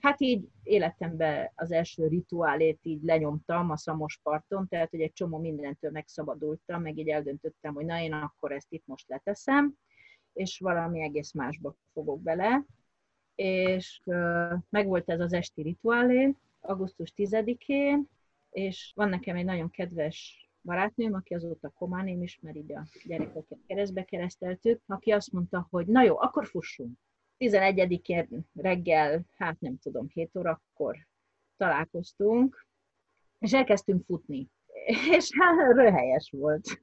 hát így életemben az első rituálét így lenyomtam a Szamos parton, tehát hogy egy csomó mindentől megszabadultam, meg így eldöntöttem, hogy na én akkor ezt itt most leteszem, és valami egész másba fogok bele. És megvolt ez az esti rituálé, augusztus 10-én, és van nekem egy nagyon kedves barátnőm, aki azóta kománém is, mert így a gyerekeket keresztbe kereszteltük, aki azt mondta, hogy na jó, akkor fussunk. 11-én reggel, hát nem tudom, 7 órakor találkoztunk, és elkezdtünk futni. És hát röhelyes volt.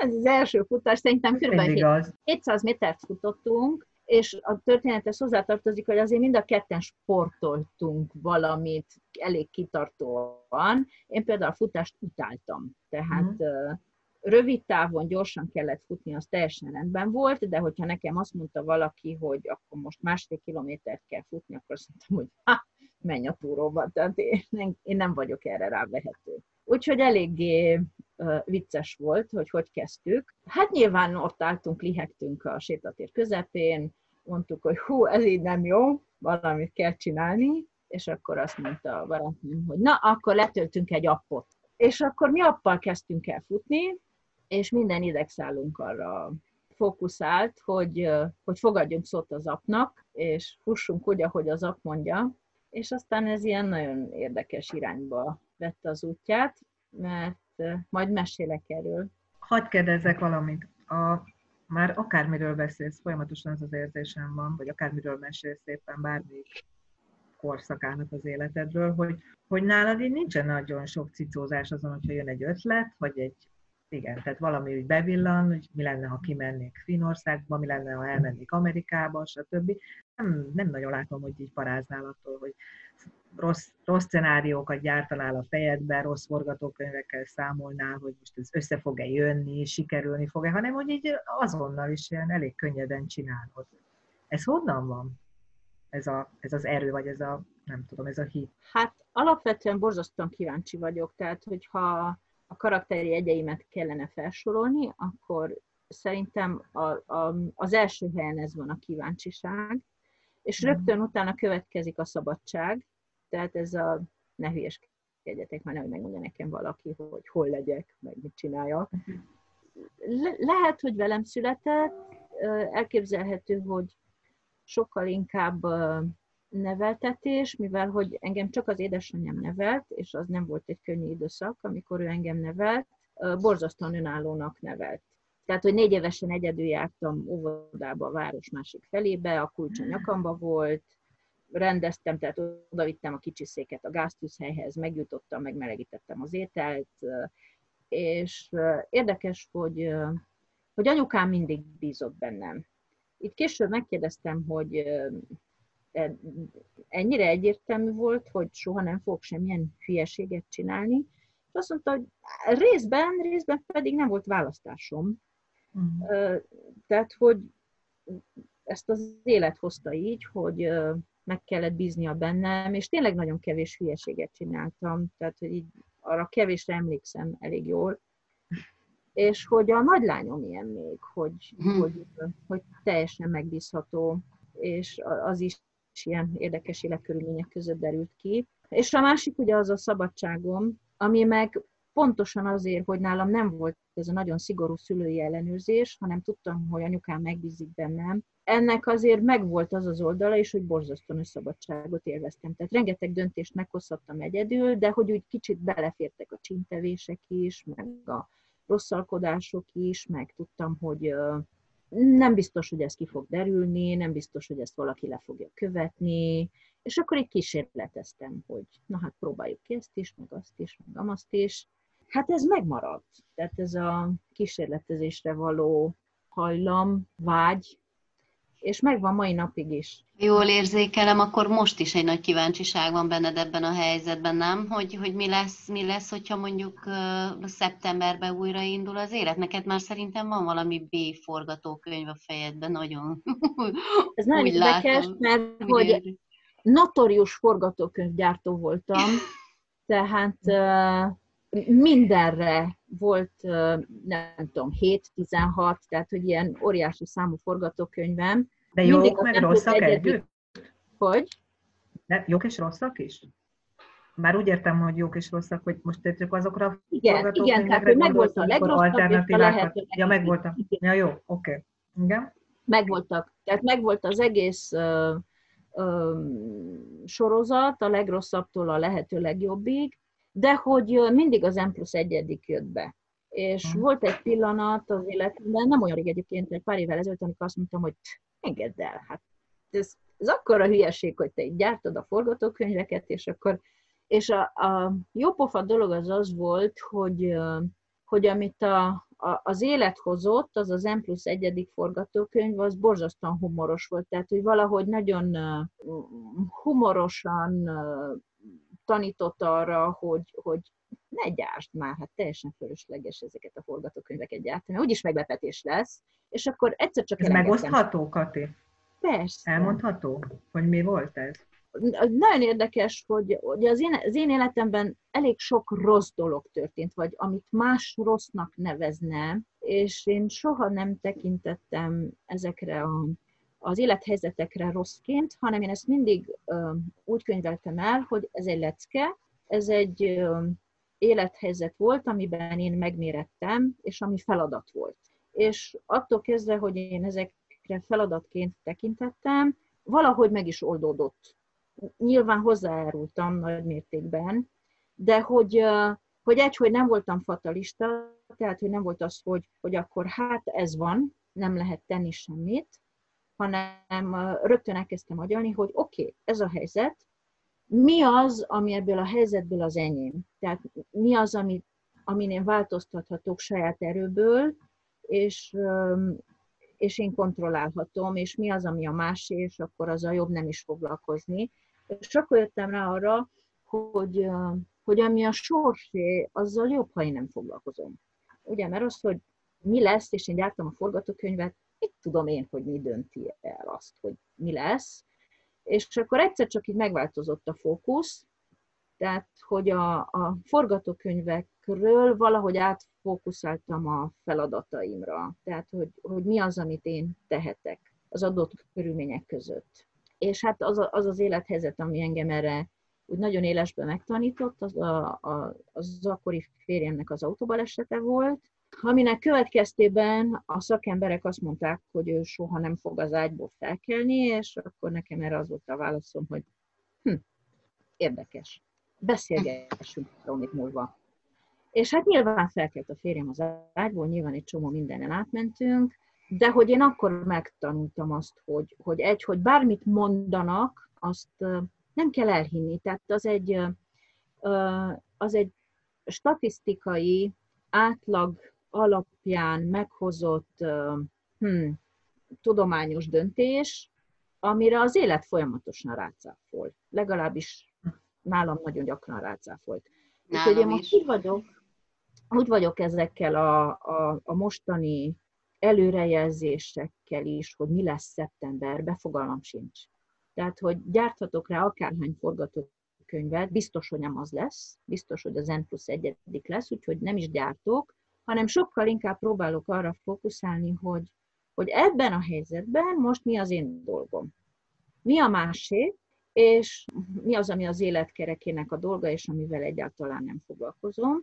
Ez az első futás, szerintem kb. 700 métert futottunk, és a történethez hozzátartozik, hogy azért mind a ketten sportoltunk valamit elég kitartóan. Én például a futást utáltam, tehát mm. rövid távon gyorsan kellett futni, az teljesen rendben volt, de hogyha nekem azt mondta valaki, hogy akkor most másfél kilométert kell futni, akkor azt mondtam, hogy ha, menj a túróba, tehát én, én nem vagyok erre rávehető. Úgyhogy eléggé vicces volt, hogy hogy kezdtük. Hát nyilván ott álltunk, lihegtünk a sétatér közepén, mondtuk, hogy hú, ez így nem jó, valamit kell csinálni, és akkor azt mondta a barátnőm, hogy na, akkor letöltünk egy appot. És akkor mi appal kezdtünk el futni, és minden idegszálunk arra fókuszált, hogy, hogy fogadjunk szót az apnak, és fussunk úgy, ahogy az ap mondja, és aztán ez ilyen nagyon érdekes irányba vette az útját, mert majd mesélek erről. Hadd kérdezzek valamit. A, már akármiről beszélsz, folyamatosan az az érzésem van, vagy akármiről mesélsz éppen bármelyik korszakának az életedről, hogy, hogy nálad így nincsen nagyon sok cicózás azon, hogyha jön egy ötlet, vagy egy, igen, tehát valami úgy bevillan, hogy mi lenne, ha kimennék Finországba, mi lenne, ha elmennék Amerikába, stb. Nem, nem nagyon látom, hogy így paráznál attól, hogy rossz, rossz szenáriókat gyártanál a fejedben, rossz forgatókönyvekkel számolnál, hogy most ez össze fog-e jönni, sikerülni fog-e, hanem hogy így azonnal is ilyen elég könnyeden csinálod. Ez honnan van? Ez, a, ez az erő, vagy ez a, nem tudom, ez a hit? Hát alapvetően borzasztóan kíváncsi vagyok, tehát hogyha a karakteri egyeimet kellene felsorolni, akkor szerintem a, a, az első helyen ez van a kíváncsiság, és rögtön utána következik a szabadság, tehát ez a ne hülyeskedjetek már, nehogy megmondja nekem valaki, hogy hol legyek, meg mit csináljak. Le- lehet, hogy velem született, elképzelhető, hogy sokkal inkább neveltetés, mivel hogy engem csak az édesanyám nevelt, és az nem volt egy könnyű időszak, amikor ő engem nevelt, borzasztóan önállónak nevelt. Tehát, hogy négy évesen egyedül jártam óvodába a város másik felébe, a kulcs a nyakamba volt, rendeztem, tehát oda vittem a kicsi széket a gáztűzhelyhez, megjutottam, megmelegítettem az ételt, és érdekes, hogy, hogy anyukám mindig bízott bennem. Itt később megkérdeztem, hogy ennyire egyértelmű volt, hogy soha nem fogok semmilyen hülyeséget csinálni, és azt mondta, hogy részben, részben pedig nem volt választásom. Uh-huh. Tehát, hogy ezt az élet hozta így, hogy meg kellett bíznia bennem, és tényleg nagyon kevés hülyeséget csináltam, tehát hogy így arra kevésre emlékszem elég jól. És hogy a nagylányom ilyen még, hogy, hmm. hogy, hogy teljesen megbízható, és az is ilyen érdekes életkörülmények között derült ki. És a másik ugye az a szabadságom, ami meg pontosan azért, hogy nálam nem volt ez a nagyon szigorú szülői ellenőrzés, hanem tudtam, hogy anyukám megbízik bennem. Ennek azért megvolt az az oldala is, hogy borzasztó nagy szabadságot élveztem. Tehát rengeteg döntést meghozhattam egyedül, de hogy úgy kicsit belefértek a csintevések is, meg a rosszalkodások is, meg tudtam, hogy nem biztos, hogy ez ki fog derülni, nem biztos, hogy ezt valaki le fogja követni, és akkor egy kísérleteztem, hogy na hát próbáljuk ki ezt is, meg azt is, meg azt is. Hát ez megmaradt. Tehát ez a kísérletezésre való hajlam, vágy, és megvan mai napig is. Jól érzékelem, akkor most is egy nagy kíváncsiság van benned ebben a helyzetben, nem? Hogy, hogy mi, lesz, mi lesz, hogyha mondjuk uh, szeptemberben újraindul az élet? Neked már szerintem van valami B forgatókönyv a fejedben, nagyon. Ez nagyon érdekes, mert hogy notorius forgatókönyvgyártó voltam, tehát uh, mindenre volt, nem tudom, 7-16, tehát hogy ilyen óriási számú forgatókönyvem. De jók Mindig meg rosszak egyedül? együtt? Hogy? De jók és rosszak is? Már úgy értem, hogy jók és rosszak, hogy most tettük azokra igen, igen, tehát hogy megvolt a legrosszabb, és a lehető Ja, megvolt a... Ja, jó, oké. Okay. Igen. Megvoltak. Tehát megvolt az egész uh, sorozat, a legrosszabbtól a lehető legjobbig, de hogy mindig az M plusz egyedik jött be. És hmm. volt egy pillanat az életemben, nem olyan rég egyébként, egy pár évvel ezelőtt, amikor azt mondtam, hogy engedd el, hát ez, ez akkora hülyeség, hogy te gyártod a forgatókönyveket, és akkor, és a, a jópofa dolog az az volt, hogy, hogy amit a, a, az élet hozott, az az M plusz egyedik forgatókönyv, az borzasztóan humoros volt. Tehát, hogy valahogy nagyon humorosan tanított arra, hogy, hogy ne gyártsd már, hát teljesen fölösleges ezeket a forgatókönyveket gyártani, úgyis meglepetés lesz, és akkor egyszer csak Ez megosztható, Kati? Persze. Elmondható, hogy mi volt ez? Nagyon érdekes, hogy, hogy az, én, az én életemben elég sok rossz dolog történt, vagy amit más rossznak nevezne, és én soha nem tekintettem ezekre a az élethelyzetekre rosszként, hanem én ezt mindig úgy könyveltem el, hogy ez egy lecke, ez egy élethelyzet volt, amiben én megmérettem, és ami feladat volt. És attól kezdve, hogy én ezekre feladatként tekintettem, valahogy meg is oldódott. Nyilván hozzájárultam nagy mértékben, de hogy, hogy egy, hogy nem voltam fatalista, tehát hogy nem volt az, hogy, hogy akkor hát ez van, nem lehet tenni semmit, hanem rögtön elkezdtem agyalni, hogy oké, okay, ez a helyzet, mi az, ami ebből a helyzetből az enyém? Tehát mi az, ami, amin én változtathatok saját erőből, és, és én kontrollálhatom, és mi az, ami a másé, és akkor az a jobb nem is foglalkozni. És akkor jöttem rá arra, hogy, hogy ami a sorsé, azzal jobb, ha én nem foglalkozom. Ugye, mert az, hogy mi lesz, és én gyártam a forgatókönyvet, mit tudom én, hogy mi dönti el azt, hogy mi lesz, és akkor egyszer csak így megváltozott a fókusz, tehát hogy a, a forgatókönyvekről valahogy átfókuszáltam a feladataimra, tehát hogy, hogy mi az, amit én tehetek az adott körülmények között. És hát az, a, az az élethelyzet, ami engem erre úgy nagyon élesben megtanított, az a, a, az akkori férjemnek az autóbalesete volt, aminek következtében a szakemberek azt mondták, hogy ő soha nem fog az ágyból felkelni, és akkor nekem erre az volt a válaszom, hogy hm, érdekes, beszélgessünk Romit múlva. És hát nyilván felkelt a férjem az ágyból, nyilván egy csomó mindenen átmentünk, de hogy én akkor megtanultam azt, hogy, hogy egy, hogy bármit mondanak, azt nem kell elhinni. Tehát az egy, az egy statisztikai átlag alapján meghozott hm, tudományos döntés, amire az élet folyamatosan rácáfol. Legalábbis nálam nagyon gyakran rácáfolt. Úgyhogy én most úgy vagyok, úgy vagyok ezekkel a, a, a mostani előrejelzésekkel is, hogy mi lesz szeptemberben, fogalmam sincs. Tehát, hogy gyárthatok rá akárhány forgatókönyvet, biztos, hogy nem az lesz, biztos, hogy az N plusz egyedik lesz, úgyhogy nem is gyártok, hanem sokkal inkább próbálok arra fókuszálni, hogy, hogy ebben a helyzetben most mi az én dolgom. Mi a másé, és mi az, ami az életkerekének a dolga, és amivel egyáltalán nem foglalkozom.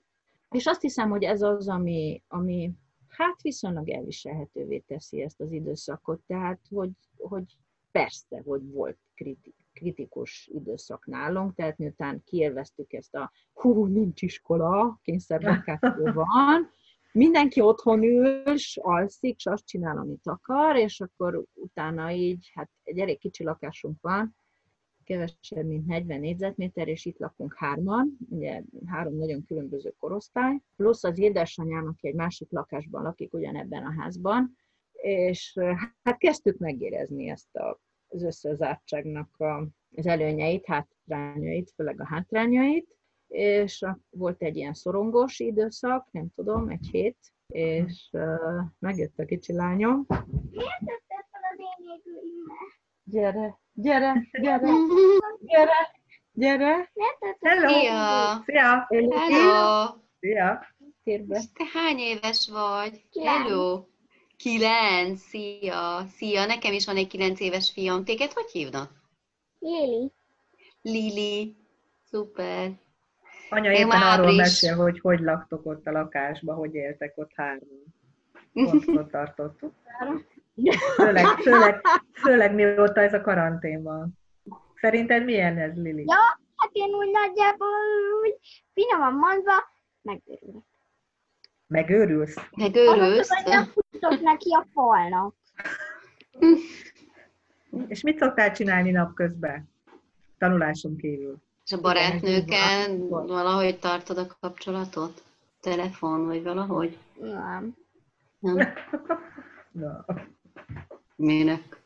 És azt hiszem, hogy ez az, ami, ami hát viszonylag elviselhetővé teszi ezt az időszakot. Tehát, hogy, hogy persze, hogy volt kritik, kritikus időszak nálunk, tehát miután kielveztük ezt a hú, nincs iskola, kényszermunkáció van, mindenki otthon ül, s alszik, és azt csinál, amit akar, és akkor utána így, hát egy elég kicsi lakásunk van, kevesebb, mint 40 négyzetméter, és itt lakunk hárman, ugye három nagyon különböző korosztály, plusz az édesanyám, aki egy másik lakásban lakik ugyanebben a házban, és hát kezdtük megérezni ezt a, az összezártságnak a, az előnyeit, hátrányait, főleg a hátrányait, és volt egy ilyen szorongós időszak, nem tudom, egy hét, és uh, megjött a kicsi lányom. Miért tetted fel az én Gyere, gyere, gyere, gyere, gyere. Hello! Szia! Szia! Hello! Szia! Térbe. Te hány éves vagy? Kilenc. Hello! Kilenc, szia! Szia! Nekem is van egy kilenc éves fiam. Téged hogy hívnak? Jéli. Lili. Szuper. Anya Én éppen arról is. mesél, hogy hogy laktok ott a lakásban, hogy éltek ott hárman. Pont ott tartottuk. Főleg, főleg, főleg mióta ez a karantén van. Szerinted milyen ez, Lili? Ja, hát én úgy nagyjából úgy finoman mondva megőrülök. Megőrülsz? Megőrülsz? Hogy nem futok neki a falnak. És mit szoktál csinálni napközben? Tanuláson kívül. És a barátnőkkel valahogy tartod a kapcsolatot? Telefon, vagy valahogy? Nem. Nem? Na. Minek?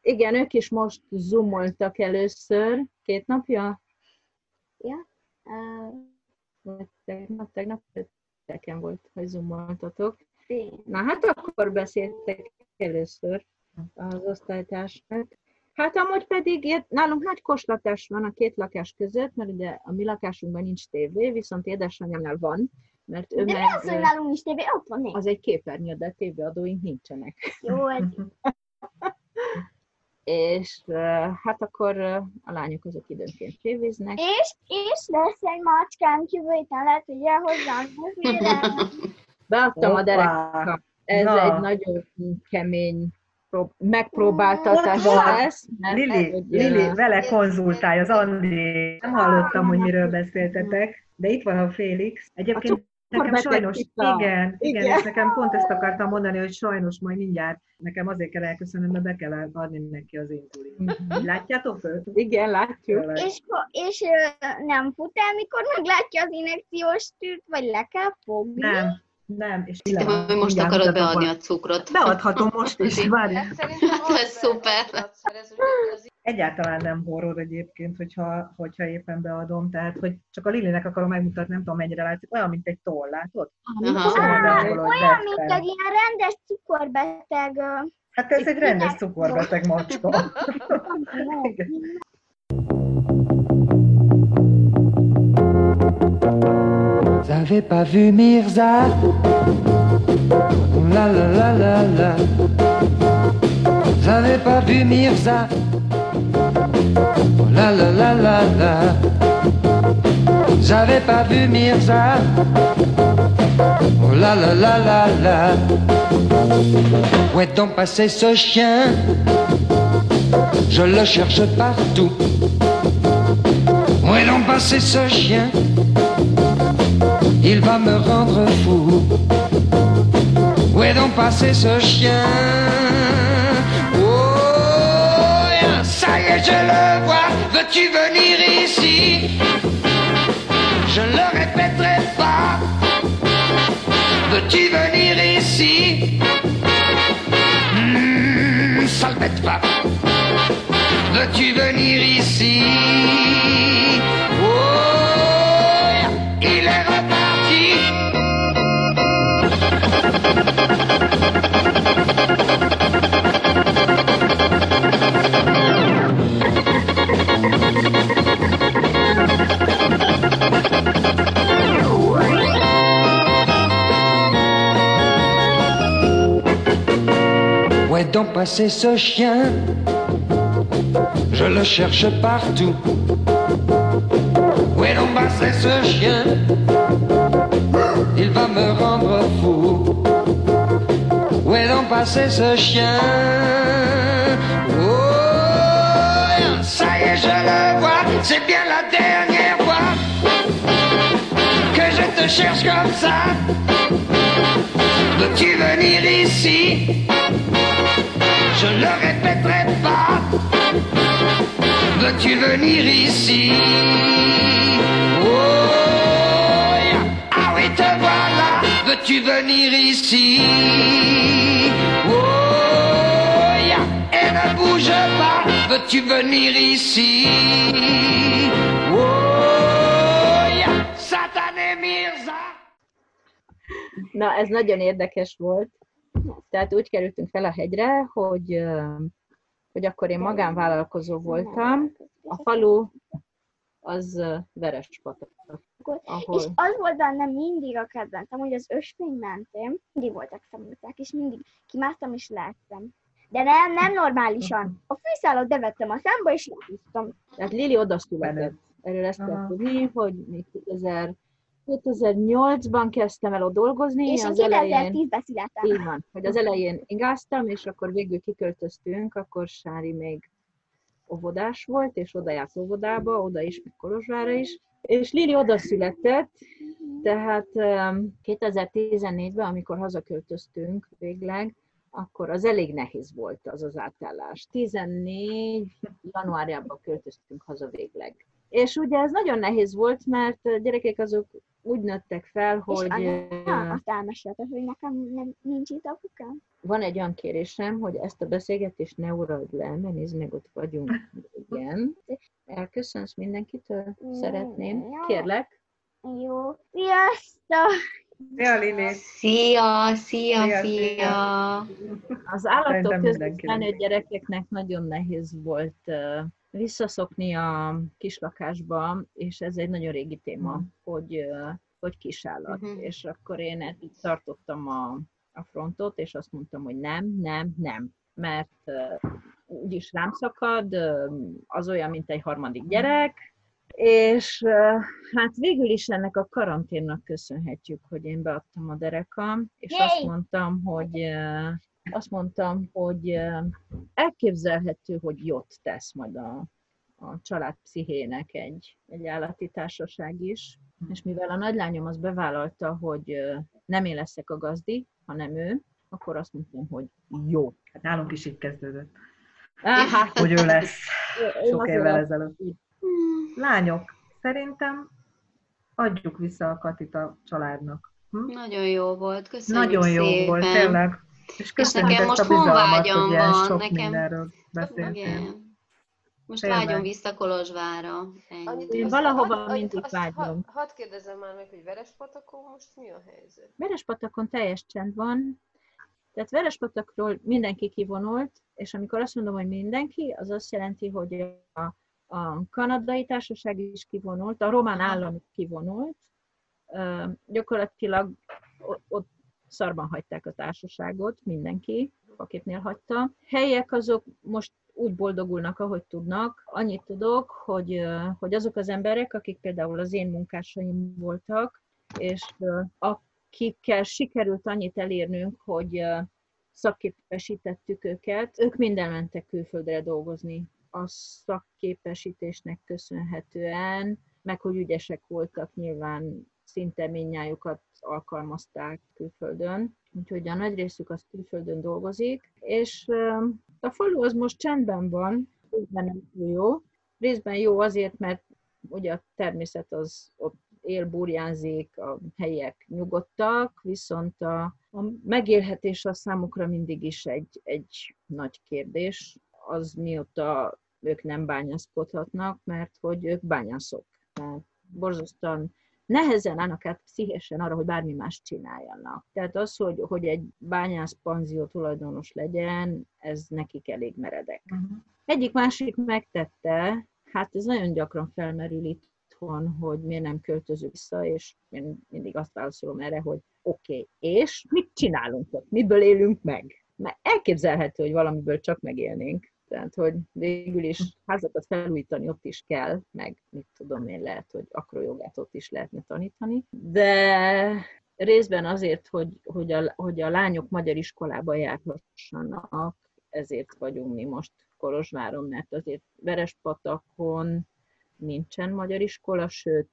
Igen, ők is most zoomoltak először, két napja, Ja. Uh, tegnap, tegnap, tegnap volt, hogy zoomoltatok. Na hát akkor beszéltek először az osztálytársak. Hát amúgy pedig nálunk nagy koslatás van a két lakás között, mert ugye a mi lakásunkban nincs tévé, viszont édesanyámnál van, mert ő De mi meg, az, hogy nálunk is tévé? Ott van négy. az egy képernyő, de tévéadóink nincsenek. Jó, És hát akkor a lányok azok időnként tévéznek. És, és lesz egy macskám jövő héten, lehet, hogy jön hozzám. Beadtam a derekka. Ez Na. egy nagyon kemény megpróbáltatás lesz. Lili, Lili, vele konzultálj, az Andi. Nem hallottam, hogy miről beszéltetek, de itt van a Félix. Egyébként Nekem sajnos, igen, igen, Igen. és nekem pont ezt akartam mondani, hogy sajnos majd mindjárt nekem azért kell elköszönnöm, mert be kell adni neki az inzulin. Látjátok őt? Igen, látjuk. És, és nem fut el, mikor meglátja az injekciós tűt, vagy le kell fogni? Nem, nem. És Hittem, hogy most mindjárt akarod beadni be. a cukrot. Beadhatom most is, várj. Hát szerintem Hát ez szuper. Egyáltalán nem horror egyébként, hogyha, hogyha éppen beadom, tehát hogy csak a Lilinek akarom megmutatni, nem tudom mennyire látszik, olyan, mint egy toll, látod? Aha. Olyan, mint egy ilyen rendes cukorbeteg. Hát ez egy rendes cukorbeteg macska. Avez pas vu Mirza. La la la la la. Avez pas vu Mirza. La la la la la. Avez pas vu Mirza. Oh la la la la la. Où est donc passé ce chien? Je le cherche partout. Où est donc passé ce chien? Il va me rendre fou. Où est donc passé ce chien? Oh, ça y est, je le vois. Veux-tu venir ici? Je le répéterai pas. Veux-tu venir ici? Hmm, Sale bête va. Veux-tu venir ici? Donc passé ce chien Je le cherche partout. Où est donc passé ce chien? Il va me rendre fou. Où est donc passé ce chien? Oh, ça y est, je le vois. C'est bien la dernière fois que je te cherche comme ça. Veux-tu venir ici Je le répéterai pas. Veux-tu venir ici? Oh, ah oui, te voilà. Veux-tu venir ici? Oh, yeah. et ne bouge pas. Veux-tu venir ici? Na, ez nagyon érdekes volt. Tehát úgy kerültünk fel a hegyre, hogy, hogy akkor én magánvállalkozó voltam. A falu az Verespatak. Ahol... És az volt bennem mindig a kedvencem, hogy az ösvény mentén mindig voltak szemültek, és mindig kimásztam és láttam. De nem, nem normálisan. A fűszálat bevettem a számba, és láttam. Tehát Lili oda született. Erről ezt kell tudni, hogy még 2000, 2008-ban kezdtem el ott dolgozni. És az elején, 2010-ben születtem. így van, hogy az elején igáztam, és akkor végül kiköltöztünk, akkor Sári még óvodás volt, és oda járt óvodába, oda is, meg Kolozsvára is. És Lili oda született, tehát um, 2014-ben, amikor hazaköltöztünk végleg, akkor az elég nehéz volt az az átállás. 14 januárjában költöztünk haza végleg. És ugye ez nagyon nehéz volt, mert a gyerekek azok úgy nőttek fel, És hogy anya, ö, azt elmesélted, hogy nekem nem, nincs itt apukám. van egy olyan kérésem, hogy ezt a beszélgetést ne urald le, mert nézd meg, ott vagyunk. Igen. Elköszönsz mindenkitől? Szeretném. Kérlek. Jó. Sziasztok! Szia, Lili! Szia, szia, Szia, szia! Az állatok között gyerekeknek nagyon nehéz volt ö, visszaszokni a kislakásba, és ez egy nagyon régi téma, Mhm. hogy, hogy kisállat. Mhm. És akkor én itt tartottam a, a frontot, és azt mondtam, hogy nem, nem, nem. Mert ö, úgyis rám szakad, az olyan, mint egy harmadik gyerek, és hát végül is ennek a karanténnak köszönhetjük, hogy én beadtam a derekam, és Yay! azt mondtam, hogy azt mondtam, hogy elképzelhető, hogy jót tesz majd a, a család pszichének egy, egy állati társaság is. És mivel a nagylányom az bevállalta, hogy nem én leszek a gazdi, hanem ő, akkor azt mondtam, hogy jó. Hát nálunk is így kezdődött, hát, hogy ő lesz én sok évvel ezelőtt. Lányok, szerintem adjuk vissza a Katit a családnak. Hm? Nagyon jó volt, köszönjük Nagyon jó szépen. volt, tényleg. És köszönjük nekem most honvágyam van, sok nekem-. Igen. Most Tényleg. vágyom vissza Kolozsvára. Annyit, Én valahova hadd- mindig azt- vágyom. Hadd, hadd kérdezem már meg, hogy Verespatakon most mi a helyzet? Verespatakon teljes csend van, tehát Verespatakról mindenki kivonult, és amikor azt mondom, hogy mindenki, az azt jelenti, hogy a, a kanadai társaság is kivonult, a román állam is kivonult, Ö, gyakorlatilag ott szarban hagyták a társaságot, mindenki, akitnél hagyta. Helyiek azok most úgy boldogulnak, ahogy tudnak. Annyit tudok, hogy, hogy azok az emberek, akik például az én munkásaim voltak, és akikkel sikerült annyit elérnünk, hogy szakképesítettük őket, ők minden mentek külföldre dolgozni. A szakképesítésnek köszönhetően, meg hogy ügyesek voltak, nyilván szinte minnyájukat alkalmazták külföldön, úgyhogy a nagy részük az külföldön dolgozik, és a falu az most csendben van, részben nem túl jó, részben jó azért, mert ugye a természet az ott él, burjánzik, a helyiek nyugodtak, viszont a, a megélhetés az számukra mindig is egy, egy nagy kérdés, az mióta ők nem bányászkodhatnak, mert hogy ők bányászok. Tehát borzasztóan nehezen állnak át pszichésen arra, hogy bármi más csináljanak. Tehát az, hogy, hogy egy bányász panzió tulajdonos legyen, ez nekik elég meredek. Mhm. Egyik másik megtette, hát ez nagyon gyakran felmerül itthon, hogy miért nem költözünk vissza, és én mindig azt válaszolom erre, hogy oké, okay, és mit csinálunk ott, miből élünk meg? Mert elképzelhető, hogy valamiből csak megélnénk. Tehát, hogy végül is házakat felújítani ott is kell, meg mit tudom én, lehet, hogy akrojogát ott is lehetne tanítani. De részben azért, hogy, hogy, a, hogy a lányok magyar iskolába járhassanak, ezért vagyunk mi most Kolozsváron, mert azért Verespatakon nincsen magyar iskola, sőt,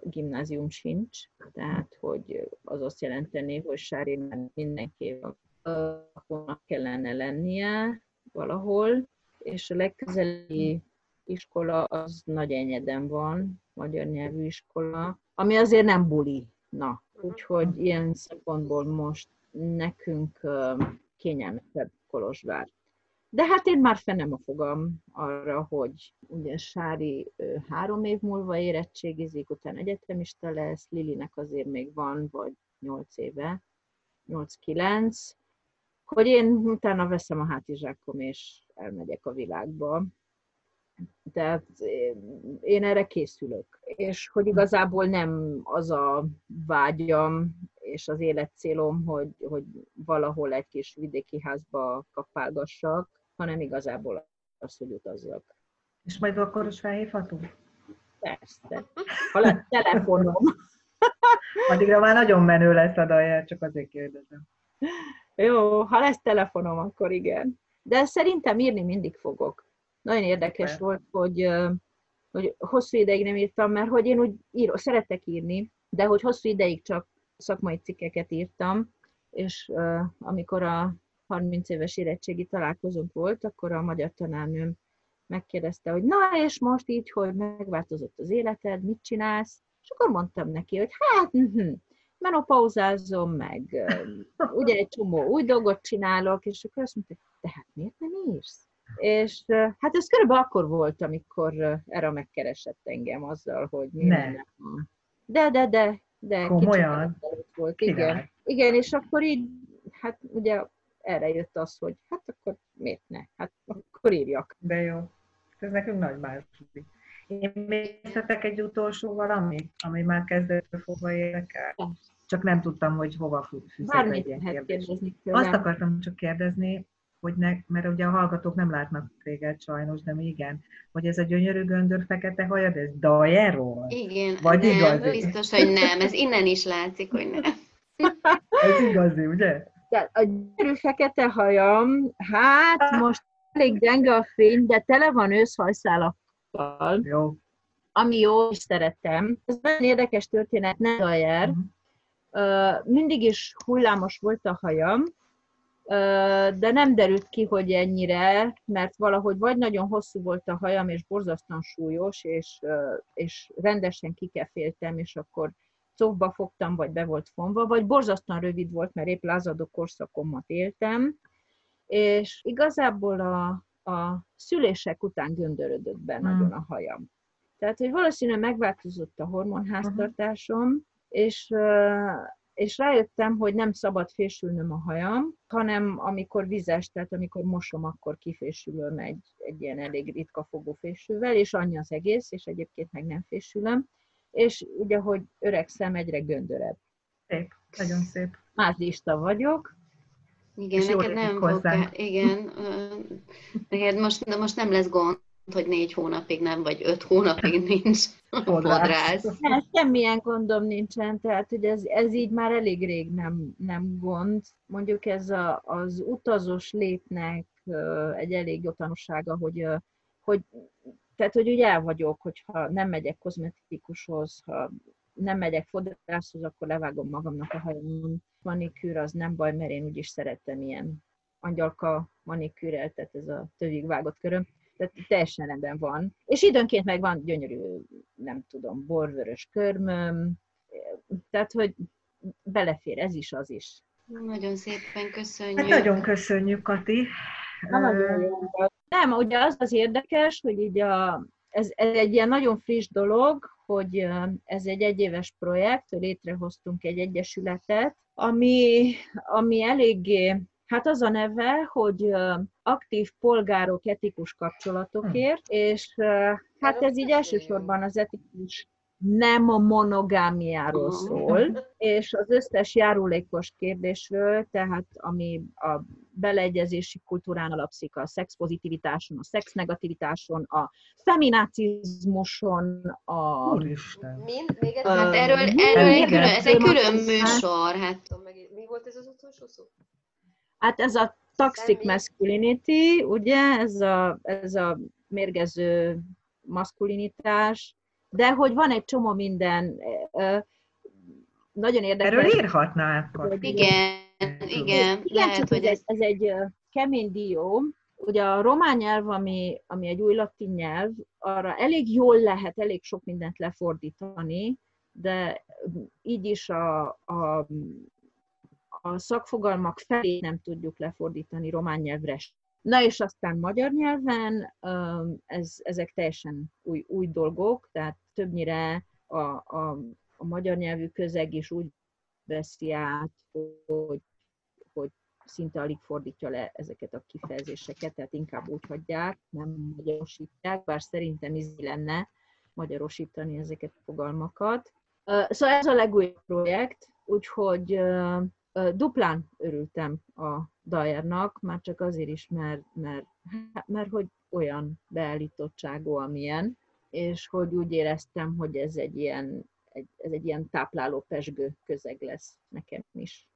gimnázium sincs, tehát hogy az azt jelenteni, hogy Sárinál mindenképpen kellene lennie valahol, és a legközeli iskola az nagy enyeden van, magyar nyelvű iskola, ami azért nem buli. Na, úgyhogy ilyen szempontból most nekünk kényelmesebb Kolozsvár. De hát én már fenem a fogam arra, hogy ugye Sári három év múlva érettségizik, utána egyetemista lesz, Lilinek azért még van, vagy nyolc éve, 8-9, hogy én utána veszem a hátizsákom, és elmegyek a világba. Tehát én- erre készülök. És hogy igazából nem az a vágyam és az életcélom, hogy, hogy valahol egy kis vidéki házba kapálgassak, hanem igazából az, hogy utazzak. És majd akkor is felhívhatunk? Persze. Ha lesz telefonom. Addigra már nagyon menő lesz a Dajer, csak azért kérdezem. Jó, ha lesz telefonom, akkor igen. De szerintem írni mindig fogok. Nagyon érdekes Szuper. volt, hogy, hogy hosszú ideig nem írtam, mert hogy én úgy író, szeretek írni, de hogy hosszú ideig csak szakmai cikkeket írtam, és amikor a 30 éves érettségi találkozónk volt, akkor a magyar tanárnőm megkérdezte, hogy na és most így, hogy megváltozott az életed, mit csinálsz? És akkor mondtam neki, hogy hát, mhm, menopauzázom, meg ugye egy csomó új dolgot csinálok, és akkor azt mondta, de hát miért nem írsz? És hát ez körülbelül akkor volt, amikor Era megkeresett engem azzal, hogy mi Ne. lenne. De, de, de, de Komolyan? volt, Király. igen. Igen, és akkor így, hát ugye erre jött az, hogy hát akkor miért ne? Hát akkor írjak. De jó. Ez nekünk nagy második. Én még szeretek egy utolsó valami, ami már kezdettől fogva érdekel. Csak nem tudtam, hogy hova egy Bármit kérdezni Azt akartam csak kérdezni, hogy ne, mert ugye a hallgatók nem látnak téged sajnos, de mi igen, hogy ez a gyönyörű göndör fekete hajad, ez Dajerról? Igen, Vagy nem, igazi? biztos, hogy nem. Ez innen is látszik, hogy nem. Ez igazi, ugye? De a gyönyörű fekete hajam, hát most elég gyenge a fény, de tele van őszhajszálakkal. Jó. ami jó, és szerettem. Ez nagyon érdekes történet, nem Dajer. Mhm. Mindig is hullámos volt a hajam, de nem derült ki, hogy ennyire, mert valahogy vagy nagyon hosszú volt a hajam, és borzasztóan súlyos, és, és rendesen kikeféltem, és akkor szóba fogtam, vagy be volt fonva, vagy borzasztóan rövid volt, mert épp lázadó korszakomat éltem, és igazából a, a szülések után göndörödött be Mm. nagyon a hajam. Tehát, hogy valószínűleg megváltozott a hormonháztartásom, és, és rájöttem, hogy nem szabad fésülnöm a hajam, hanem amikor vizes, tehát amikor mosom, akkor kifésülöm egy, egy ilyen elég ritka fogófésűvel, és annyi az egész, és egyébként meg nem fésülöm. És ugye, hogy öregszem, egyre göndörebb. Szép, nagyon szép. Mázlista vagyok, Igen, És neked nem fog, igen, neked most, de most nem lesz gond, hogy négy hónapig nem, vagy öt hónapig nincs Fodrász. fodrász. Nem, semmilyen gondom nincsen, tehát hogy ez, ez így már elég rég nem, nem gond. Mondjuk ez a, az utazós lépnek ö, egy elég jó tanúsága, hogy, hogy tehát, hogy úgy el vagyok, hogyha nem megyek kozmetikushoz, ha nem megyek fodrászhoz, akkor levágom magamnak a hajamon. Manikűr az nem baj, mert én úgyis szeretem ilyen angyalka manikűrrel, tehát ez a tövig vágott köröm. Tehát teljesen rendben van. És időnként meg van gyönyörű, nem tudom, borvörös körmöm, tehát, hogy belefér ez is, az is. Nagyon szépen köszönjük. Hát nagyon köszönjük, Kati. Nem, ugye az az érdekes, hogy így a, ez, ez egy ilyen nagyon friss dolog, hogy ez egy egyéves projekt, létrehoztunk egy egyesületet, ami, ami eléggé, hát az a neve, hogy aktív polgárok etikus kapcsolatokért, és ö, hát ez így elsősorban az etikus nem a monogámiáról szól, és az összes járulékos kérdésről, tehát ami a beleegyezési kultúrán alapszik, a szexpozitivitáson, a szexnegativitáson, a feminacizmuson, a... Úristen. Mind? Még egy Hát erről, erről egy külön, ez egy külön műsor, hát mi volt ez az utolsó szó? Hát ez a toxic masculinity, ugye, ez a, ez a mérgező maszkulinitás, de hogy van egy csomó minden, nagyon érdekes. Erről írhatnál, Kati. igen, igen, Igen, lehet, csak hogy ez, ez egy kemény dió. Ugye a román nyelv, ami, ami egy új latin nyelv, arra elég jól lehet elég sok mindent lefordítani, de így is a, a, a szakfogalmak felé nem tudjuk lefordítani román nyelvre. Na és aztán magyar nyelven ez, ezek teljesen új, új dolgok, tehát többnyire a, a, a magyar nyelvű közeg is úgy veszi át, hogy, hogy szinte alig fordítja le ezeket a kifejezéseket, tehát inkább úgy hagyják, nem magyarosítják, bár szerintem izé lenne magyarosítani ezeket a fogalmakat. Szóval ez a legújabb projekt, úgyhogy duplán örültem a Dajernak, már csak azért is, mert, mert, hát, mert hogy olyan beállítottságú, amilyen, és hogy úgy éreztem, hogy ez egy ilyen, egy, ez egy ilyen tápláló pesgő közeg lesz nekem is.